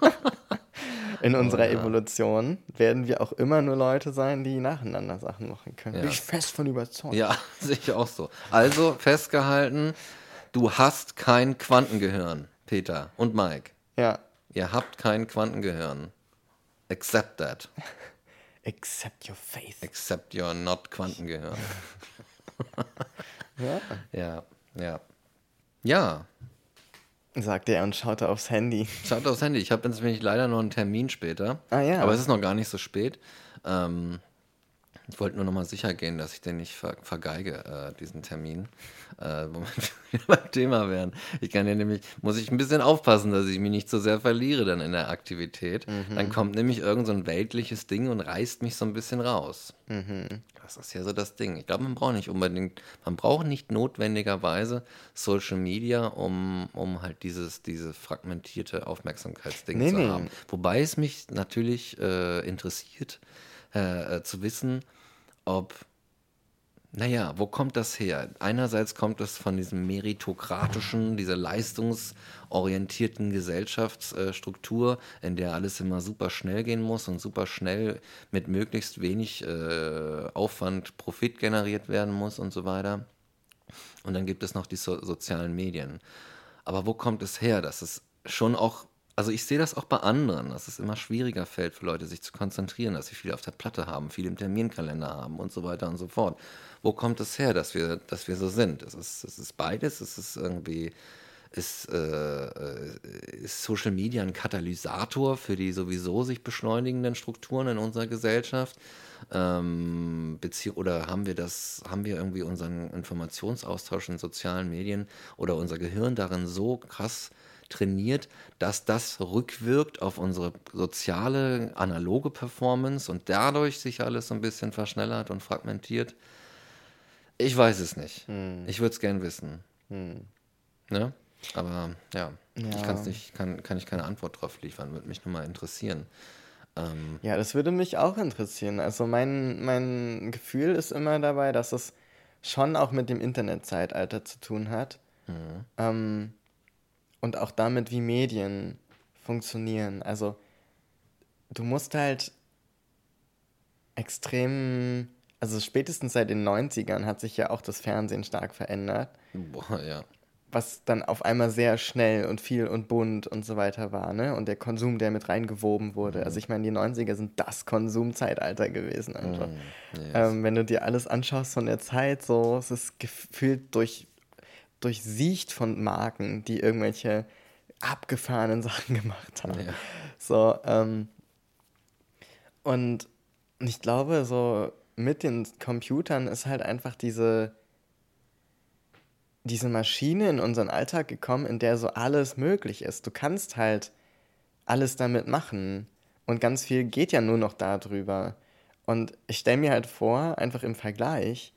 in unserer Evolution, werden wir auch immer nur Leute sein, die nacheinander Sachen machen können. Ja. Bin ich fest von überzeugt. ja, sehe ich auch so. Also festgehalten, du hast kein Quantengehirn, Peter und Mike. ja. Ihr habt kein Quantengehirn. Accept that. Accept your faith. Accept your not Quantengehirn. Ja. Ja, ja. Ja, Sagt er und schaut aufs Handy. schaut aufs Handy. Ich habe jetzt nämlich leider noch einen Termin später. Ah, ja. Aber es ist noch gar nicht so spät. Ähm, Ich wollte nur noch mal sicher gehen, dass ich den nicht ver vergeige, äh, diesen Termin, äh, wo wir beim Thema wären. Ich kann ja nämlich, muss ich ein bisschen aufpassen, dass ich mich nicht so sehr verliere dann in der Aktivität. Mhm. Dann kommt nämlich irgend so ein weltliches Ding und reißt mich so ein bisschen raus. Mhm. Das ist ja so das Ding. Ich glaube, man braucht nicht unbedingt, man braucht nicht notwendigerweise Social Media, um, um halt dieses, diese fragmentierte Aufmerksamkeitsding Nee, zu nee. haben. Wobei es mich natürlich äh, interessiert, äh, äh, zu wissen, ob, naja, wo kommt das her? Einerseits kommt es von diesem meritokratischen, dieser leistungsorientierten Gesellschaftsstruktur, in der alles immer super schnell gehen muss und super schnell mit möglichst wenig äh, Aufwand Profit generiert werden muss und so weiter. Und dann gibt es noch die so sozialen Medien. Aber wo kommt es her, dass es schon auch, also ich sehe das auch bei anderen, dass es immer schwieriger fällt für Leute, sich zu konzentrieren, dass sie viel auf der Platte haben, viel im Terminkalender haben und so weiter und so fort. Wo kommt es her, dass wir, dass wir so sind? Es ist, es ist beides, es ist irgendwie, ist, äh, ist Social Media ein Katalysator für die sowieso sich beschleunigenden Strukturen in unserer Gesellschaft? Ähm, oder haben wir das, haben wir irgendwie unseren Informationsaustausch in sozialen Medien oder unser Gehirn darin so krass trainiert, dass das rückwirkt auf unsere soziale, analoge Performance und dadurch sich alles so ein bisschen verschnellert und fragmentiert? Ich weiß es nicht. Ich würde es gern wissen. Ne? Aber ja, ich Ja. kann's nicht, kann, kann ich keine Antwort drauf liefern. Würde mich nur mal interessieren. Ähm, Ja, das würde mich auch interessieren. Also mein, mein Gefühl ist immer dabei, dass es schon auch mit dem Internetzeitalter zu tun hat. Ähm, und auch damit, wie Medien funktionieren. Also du musst halt extrem, also spätestens seit den 90ern hat sich ja auch das Fernsehen stark verändert boah, ja. Was dann auf einmal sehr schnell und viel und bunt und so weiter war, ne? Und der Konsum, der mit reingewoben wurde. Also ich meine, die 90er sind das Konsumzeitalter gewesen einfach. Yes. Ähm, wenn du dir alles anschaust von der Zeit, so, es ist gefühlt durch, durchsiecht von Marken, die irgendwelche abgefahrenen Sachen gemacht haben. Ja. So, ähm, und ich glaube, so mit den Computern ist halt einfach diese, diese Maschine in unseren Alltag gekommen, in der so alles möglich ist. Du kannst halt alles damit machen. Und ganz viel geht ja nur noch darüber. Und ich stelle mir halt vor, einfach im Vergleich,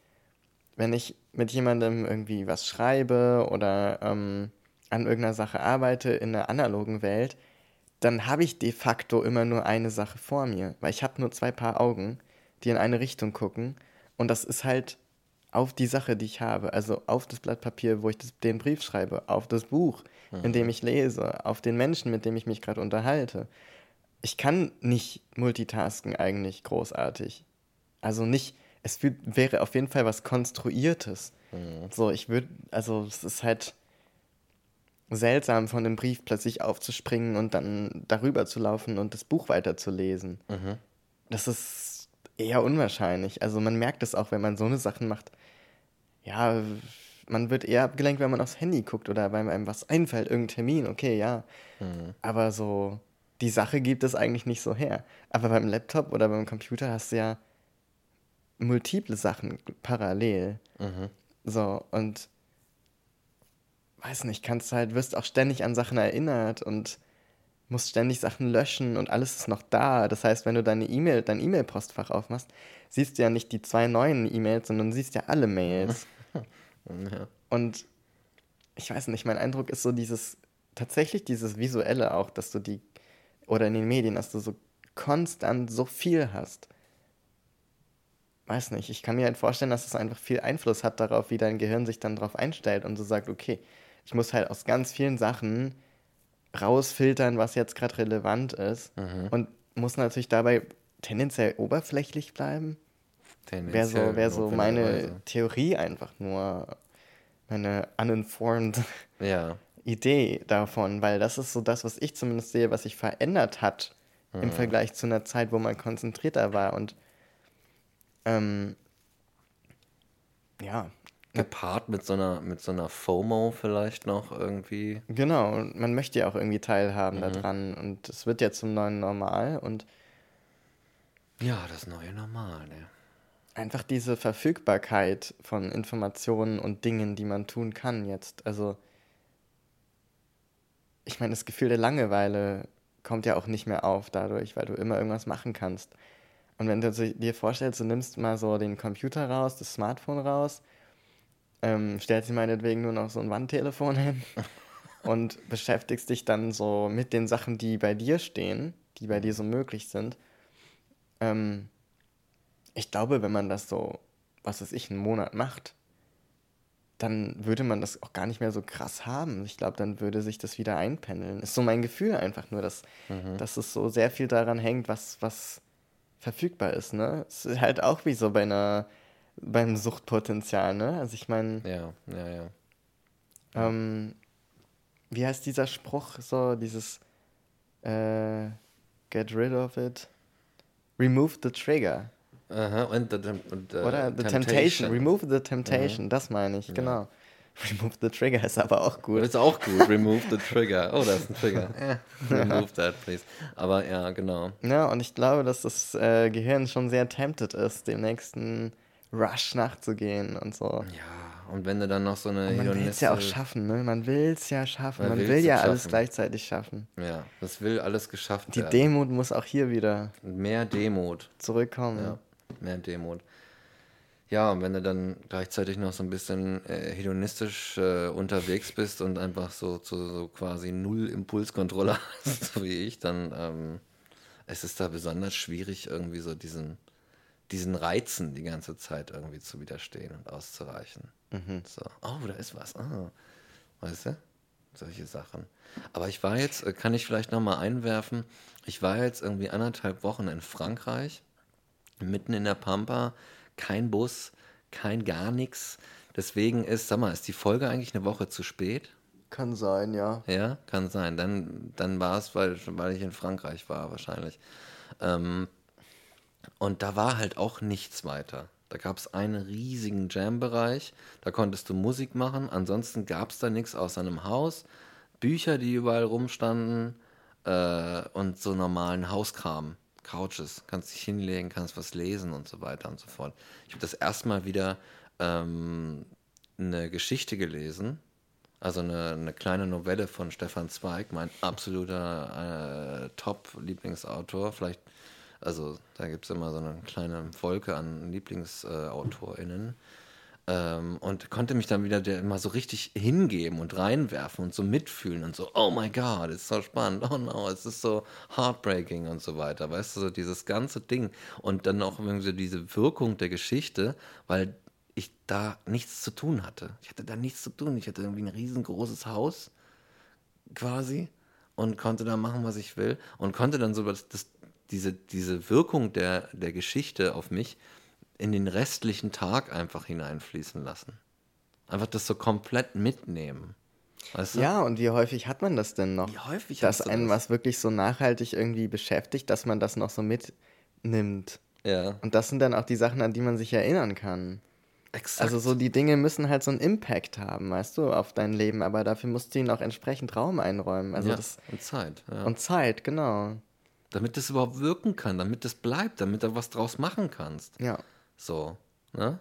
wenn ich mit jemandem irgendwie was schreibe oder ähm, an irgendeiner Sache arbeite in der analogen Welt, dann habe ich de facto immer nur eine Sache vor mir, weil ich habe nur zwei Paar Augen, die in eine Richtung gucken und das ist halt auf die Sache, die ich habe, also auf das Blatt Papier, wo ich das, den Brief schreibe, auf das Buch, in dem ich lese, auf den Menschen, mit dem ich mich gerade unterhalte. Ich kann nicht multitasken eigentlich großartig. Also nicht, es wäre auf jeden Fall was Konstruiertes. So, ich würde, also es ist halt seltsam, von dem Brief plötzlich aufzuspringen und dann darüber zu laufen und das Buch weiterzulesen. Das ist eher unwahrscheinlich. Also man merkt es auch, wenn man so eine Sachen macht. Ja, man wird eher abgelenkt, wenn man aufs Handy guckt oder wenn einem was einfällt, irgendein Termin, okay, ja. Aber so, die Sache gibt es eigentlich nicht so her. Aber beim Laptop oder beim Computer hast du ja multiple Sachen parallel. So, und weiß nicht, kannst halt, wirst auch ständig an Sachen erinnert und musst ständig Sachen löschen und alles ist noch da. Das heißt, wenn du deine E-Mail, dein E-Mail-Postfach aufmachst, siehst du ja nicht die zwei neuen E-Mails, sondern siehst ja alle Mails. Ja. Und ich weiß nicht, mein Eindruck ist so dieses, tatsächlich dieses Visuelle auch, dass du die, oder in den Medien, dass du so konstant so viel hast. Weiß nicht, ich kann mir halt vorstellen, dass es einfach viel Einfluss hat darauf, wie dein Gehirn sich dann darauf einstellt und so sagt, okay, ich muss halt aus ganz vielen Sachen rausfiltern, was jetzt gerade relevant ist und muss natürlich dabei tendenziell oberflächlich bleiben. Wäre Tendenziell so, wär so meine. Theorie einfach nur, meine uninformed Ja. Idee davon, weil das ist so das, was ich zumindest sehe, was sich verändert hat im Vergleich zu einer Zeit, wo man konzentrierter war und ähm, ja, Gepaart mit so einer, mit so einer FOMO vielleicht noch irgendwie. genau, und man möchte ja auch irgendwie teilhaben daran und es wird ja zum neuen Normal und Ja, das neue Normal, ne? einfach diese Verfügbarkeit von Informationen und Dingen, die man tun kann jetzt. Also, ich meine, das Gefühl der Langeweile kommt ja auch nicht mehr auf dadurch, weil du immer irgendwas machen kannst. Und wenn du dir vorstellst, du nimmst mal so den Computer raus, das Smartphone raus, ähm, stellst dir meinetwegen nur noch so ein Wandtelefon hin und beschäftigst dich dann so mit den Sachen, die bei dir stehen, die bei dir so möglich sind. Ähm, ich glaube, wenn man das so, was weiß ich, einen Monat macht, dann würde man das auch gar nicht mehr so krass haben. Ich glaube, dann würde sich das wieder einpendeln. Ist so mein Gefühl einfach nur, dass, mhm. dass es so sehr viel daran hängt, was, was verfügbar ist, ne? Es ist halt auch wie so bei einer, beim Suchtpotenzial, ne? Also ich meine. Ja, ja, ja. Ähm, wie heißt dieser Spruch? So, dieses äh, Get rid of it. Remove the trigger. Aha, und, the, und the Oder the temptation. temptation. Remove the temptation, mhm. das meine ich, ja. genau. Remove the trigger ist aber auch gut. Ist auch gut. Remove the trigger. Oh, da ist ein Trigger. Remove that, please. Aber ja, genau. Ja, und ich glaube, dass das äh, Gehirn schon sehr tempted ist, dem nächsten Rush nachzugehen und so. Ja, und wenn du dann noch so eine. Und man will es ja auch schaffen, ne? Man will es ja schaffen. Man, man will ja alles gleichzeitig schaffen. Ja, das will alles geschafft Die werden. Die Demut muss auch hier wieder. Mehr Demut. Zurückkommen. Ja, mehr Demut. Ja, und wenn du dann gleichzeitig noch so ein bisschen äh, hedonistisch äh, unterwegs bist und einfach so, zu, so quasi null Impulskontrolle hast, so wie ich, dann ähm, es ist da besonders schwierig, irgendwie so diesen, diesen Reizen die ganze Zeit irgendwie zu widerstehen und auszureichen. Mhm. So, oh, da ist was. Ah. Weißt du? Solche Sachen. Aber ich war jetzt, äh, kann ich vielleicht nochmal einwerfen, ich war jetzt irgendwie anderthalb Wochen in Frankreich, mitten in der Pampa kein Bus, kein gar nichts. Deswegen ist, sag mal, ist die Folge eigentlich eine Woche zu spät? Kann sein, ja. Ja, kann sein. Dann, dann war es, weil, weil ich in Frankreich war, wahrscheinlich. Ähm, und da war halt auch nichts weiter. Da gab es einen riesigen Jam-Bereich, da konntest du Musik machen, ansonsten gab es da nichts außer einem Haus, Bücher, die überall rumstanden äh, und so normalen Hauskram. Couches, kannst dich hinlegen, kannst was lesen und so weiter und so fort. Ich habe das erstmal wieder ähm, eine Geschichte gelesen, also eine, eine, kleine Novelle von Stefan Zweig, mein absoluter äh, Top-Lieblingsautor. Vielleicht, also da gibt es immer so eine kleine Wolke an LieblingsautorInnen. Äh, ähm, und konnte mich dann wieder der, mal so richtig hingeben und reinwerfen und so mitfühlen und so, oh my God, ist so spannend, oh no, es ist so heartbreaking und so weiter, weißt du, so dieses ganze Ding und dann auch irgendwie diese Wirkung der Geschichte, weil ich da nichts zu tun hatte. Ich hatte da nichts zu tun. Ich hatte irgendwie ein riesengroßes Haus quasi und konnte da machen, was ich will und konnte dann so das, das, diese, diese Wirkung der, der Geschichte auf mich in den restlichen Tag einfach hineinfließen lassen. Einfach das so komplett mitnehmen. Weißt du? Ja, und wie häufig hat man das denn noch? Wie häufig Dass einen das? was wirklich so nachhaltig irgendwie beschäftigt, dass man das noch so mitnimmt. Ja. Und das sind dann auch die Sachen, an die man sich erinnern kann. Exakt. Also so die Dinge müssen halt so einen Impact haben, weißt du, auf dein Leben, aber dafür musst du ihnen auch entsprechend Raum einräumen. Also ja, das, und Zeit. Ja. Und Zeit, genau. Damit das überhaupt wirken kann, damit das bleibt, damit du was draus machen kannst. Ja. So, ne?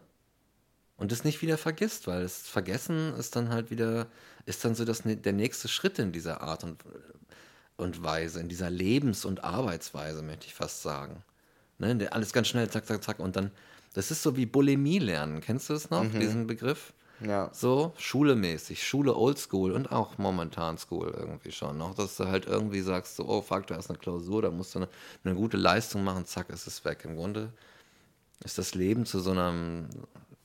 Und das nicht wieder vergisst, weil das Vergessen ist dann halt wieder, ist dann so das, der nächste Schritt in dieser Art und, und Weise, in dieser Lebens- und Arbeitsweise, möchte ich fast sagen. Ne? Alles ganz schnell, zack, zack, zack. Und dann, das ist so wie Bulimie lernen. Kennst du das noch, mhm. diesen Begriff? Ja. So, schulemäßig, Schule Oldschool und auch momentan School irgendwie schon. Noch, dass du halt irgendwie sagst, so, oh fuck, du hast eine Klausur, da musst du eine, eine gute Leistung machen, zack, ist es weg. Im Grunde ist das Leben zu so einem,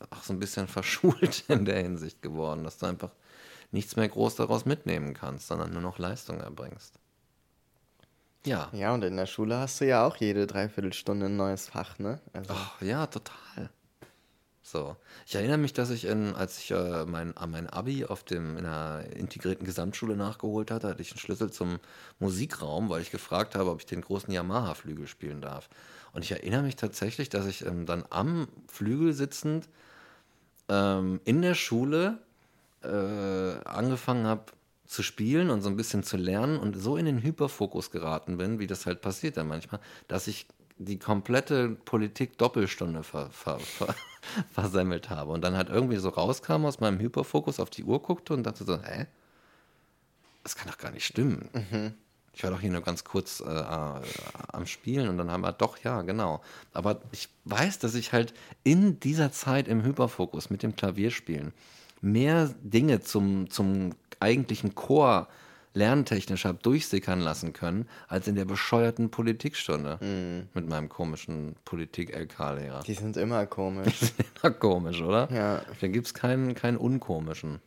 auch so ein bisschen verschult in der Hinsicht geworden, dass du einfach nichts mehr groß daraus mitnehmen kannst, sondern nur noch Leistung erbringst. Ja. Ja, und in der Schule hast du ja auch jede Dreiviertelstunde ein neues Fach, ne? Also. Oh, ja, total. So. Ich erinnere mich, dass ich, in, als ich äh, mein, mein Abi auf dem, in einer integrierten Gesamtschule nachgeholt hatte, hatte ich einen Schlüssel zum Musikraum, weil ich gefragt habe, ob ich den großen Yamaha-Flügel spielen darf. Und ich erinnere mich tatsächlich, dass ich ähm, dann am Flügel sitzend ähm, in der Schule äh, angefangen habe zu spielen und so ein bisschen zu lernen und so in den Hyperfokus geraten bin, wie das halt passiert dann manchmal, dass ich die komplette Politik-Doppelstunde ver, ver, ver, versemmelt habe und dann halt irgendwie so rauskam aus meinem Hyperfokus, auf die Uhr guckte und dachte so, hä? Das kann doch gar nicht stimmen. Ich war doch hier nur ganz kurz äh, äh, am Spielen und dann haben wir doch, ja, genau. Aber ich weiß, dass ich halt in dieser Zeit im Hyperfokus mit dem Klavierspielen mehr Dinge zum, zum eigentlichen Chor lerntechnisch habe durchsickern lassen können, als in der bescheuerten Politikstunde mit meinem komischen Politik-LK-Lehrer. Die sind immer komisch. Ja, komisch, oder? Ja. Da gibt es keinen, keinen unkomischen.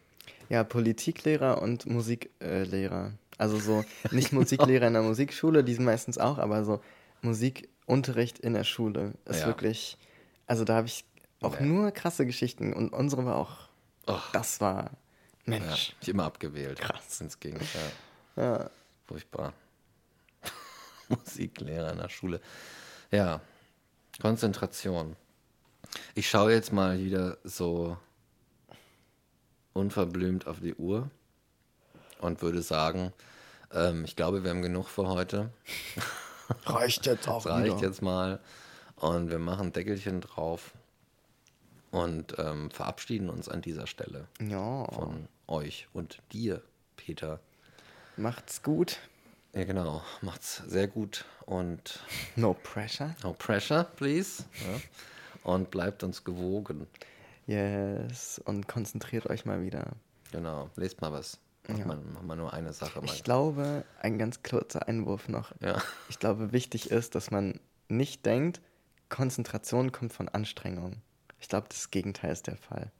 Ja, Politiklehrer und Musiklehrer. Also so, nicht Musiklehrer in der Musikschule, die sind meistens auch, aber so Musikunterricht in der Schule ist Ja. wirklich, also da habe ich auch Nee. nur krasse Geschichten und unsere war auch, Och. das war, Ja, Mensch. ich immer abgewählt. Krass. Ins Gegenteil. Ja. Furchtbar. Musiklehrer in der Schule. Ja, Konzentration. Ich schaue jetzt mal wieder so unverblümt auf die Uhr und würde sagen, ähm, ich glaube, wir haben genug für heute. Reicht jetzt auch reicht wieder. jetzt mal. Und wir machen Deckelchen drauf und ähm, verabschieden uns an dieser Stelle Ja, von euch und dir, Peter. macht's gut. Ja, genau. Macht's sehr gut und No pressure. no pressure, please. Ja. Und bleibt uns gewogen. Yes. Und konzentriert euch mal wieder. Genau. Lest mal was. Mach, Ja. mal, mach mal nur eine Sache. Mal. Ich glaube, ein ganz kurzer Einwurf noch. Ja. Ich glaube, wichtig ist, dass man nicht denkt, Konzentration kommt von Anstrengung. Ich glaube, das Gegenteil ist der Fall.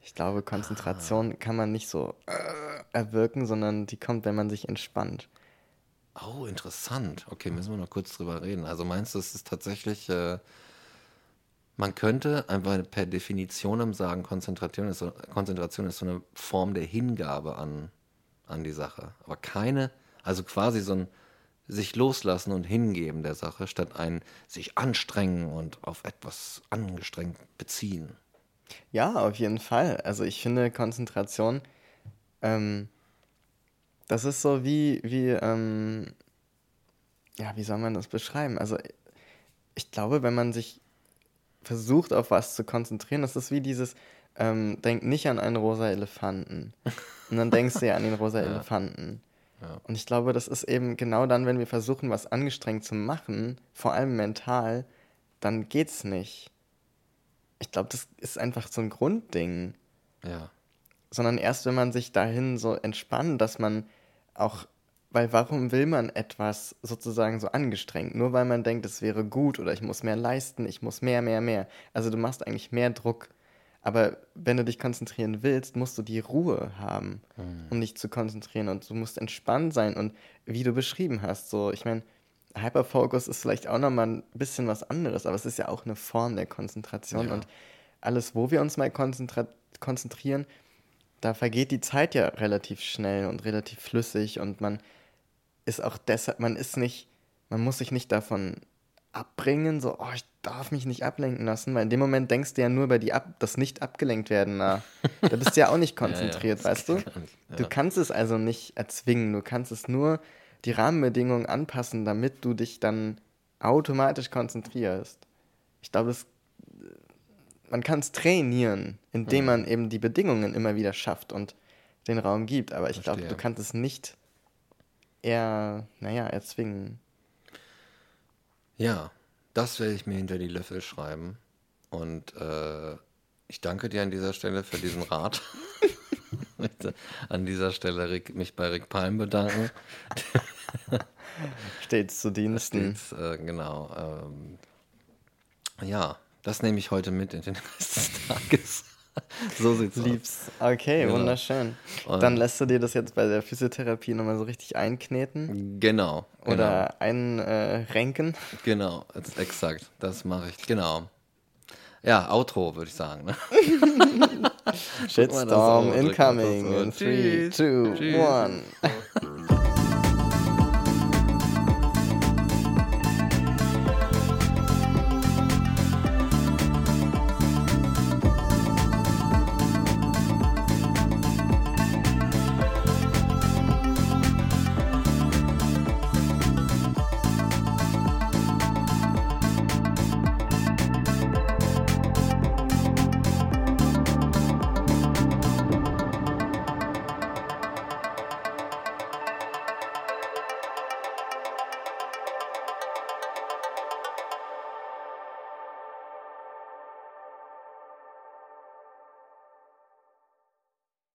Ich glaube, Konzentration kann man nicht so äh, erwirken, sondern die kommt, wenn man sich entspannt. Oh, interessant. Okay, müssen wir noch kurz drüber reden. Also meinst du, es ist tatsächlich, äh, man könnte einfach per Definition sagen, Konzentration ist, so, Konzentration ist so eine Form der Hingabe an, an die Sache. Aber keine, also quasi so ein sich loslassen und hingeben der Sache, statt ein sich anstrengen und auf etwas angestrengt beziehen. Ja, auf jeden Fall. Also ich finde Konzentration, ähm, das ist so wie, wie, ähm, ja, wie soll man das beschreiben? Also ich glaube, wenn man sich versucht, auf was zu konzentrieren, das ist wie dieses, ähm, denk nicht an einen rosa Elefanten. Und dann denkst du ja an den rosa Elefanten. Ja. Und ich glaube, das ist eben genau dann, wenn wir versuchen, was angestrengt zu machen, vor allem mental, dann geht's nicht. Ich glaube, das ist einfach so ein Grundding. Ja. Sondern erst, wenn man sich dahin so entspannt, dass man auch, weil warum will man etwas sozusagen so angestrengt? Nur weil man denkt, es wäre gut oder ich muss mehr leisten, ich muss mehr, mehr, mehr. Also du machst eigentlich mehr Druck. Aber wenn du dich konzentrieren willst, musst du die Ruhe haben, um dich zu konzentrieren. Und du musst entspannt sein. Und wie du beschrieben hast, so, ich meine, Hyperfocus ist vielleicht auch nochmal ein bisschen was anderes, aber es ist ja auch eine Form der Konzentration. Ja. Und alles, wo wir uns mal konzentrieren, da vergeht die Zeit ja relativ schnell und relativ flüssig und man ist auch deshalb, man ist nicht, man muss sich nicht davon abbringen, so, oh, ich darf mich nicht ablenken lassen, weil in dem Moment denkst du ja nur über die ab, das nicht abgelenkt werden nach. Da bist du ja auch nicht konzentriert, das weißt du? nicht, Du ja. kannst es also nicht erzwingen, du kannst es nur die Rahmenbedingungen anpassen, damit du dich dann automatisch konzentrierst. Ich glaube, das, man kann es trainieren, indem Mhm. man eben die Bedingungen immer wieder schafft und den Raum gibt. Aber ich glaube, du kannst es nicht eher, naja, erzwingen. Ja, das werde ich mir hinter die Löffel schreiben. Und äh, ich danke dir an dieser Stelle für diesen Rat. Ich möchte an dieser Stelle Rick, mich bei Rick Palm bedanken. Stets zu Diensten. Stets, äh, genau. Ähm, ja, das nehme ich heute mit in den Rest des Tages. so sieht's aus. Lieb's. Okay, Genau. wunderschön. Und- Dann lässt du dir das jetzt bei der Physiotherapie nochmal so richtig einkneten Genau. genau. oder einrenken. Genau, jetzt exakt. Das mache ich. Genau. Ja, Outro, würde ich sagen. Ne? Shitstorm incoming in 3,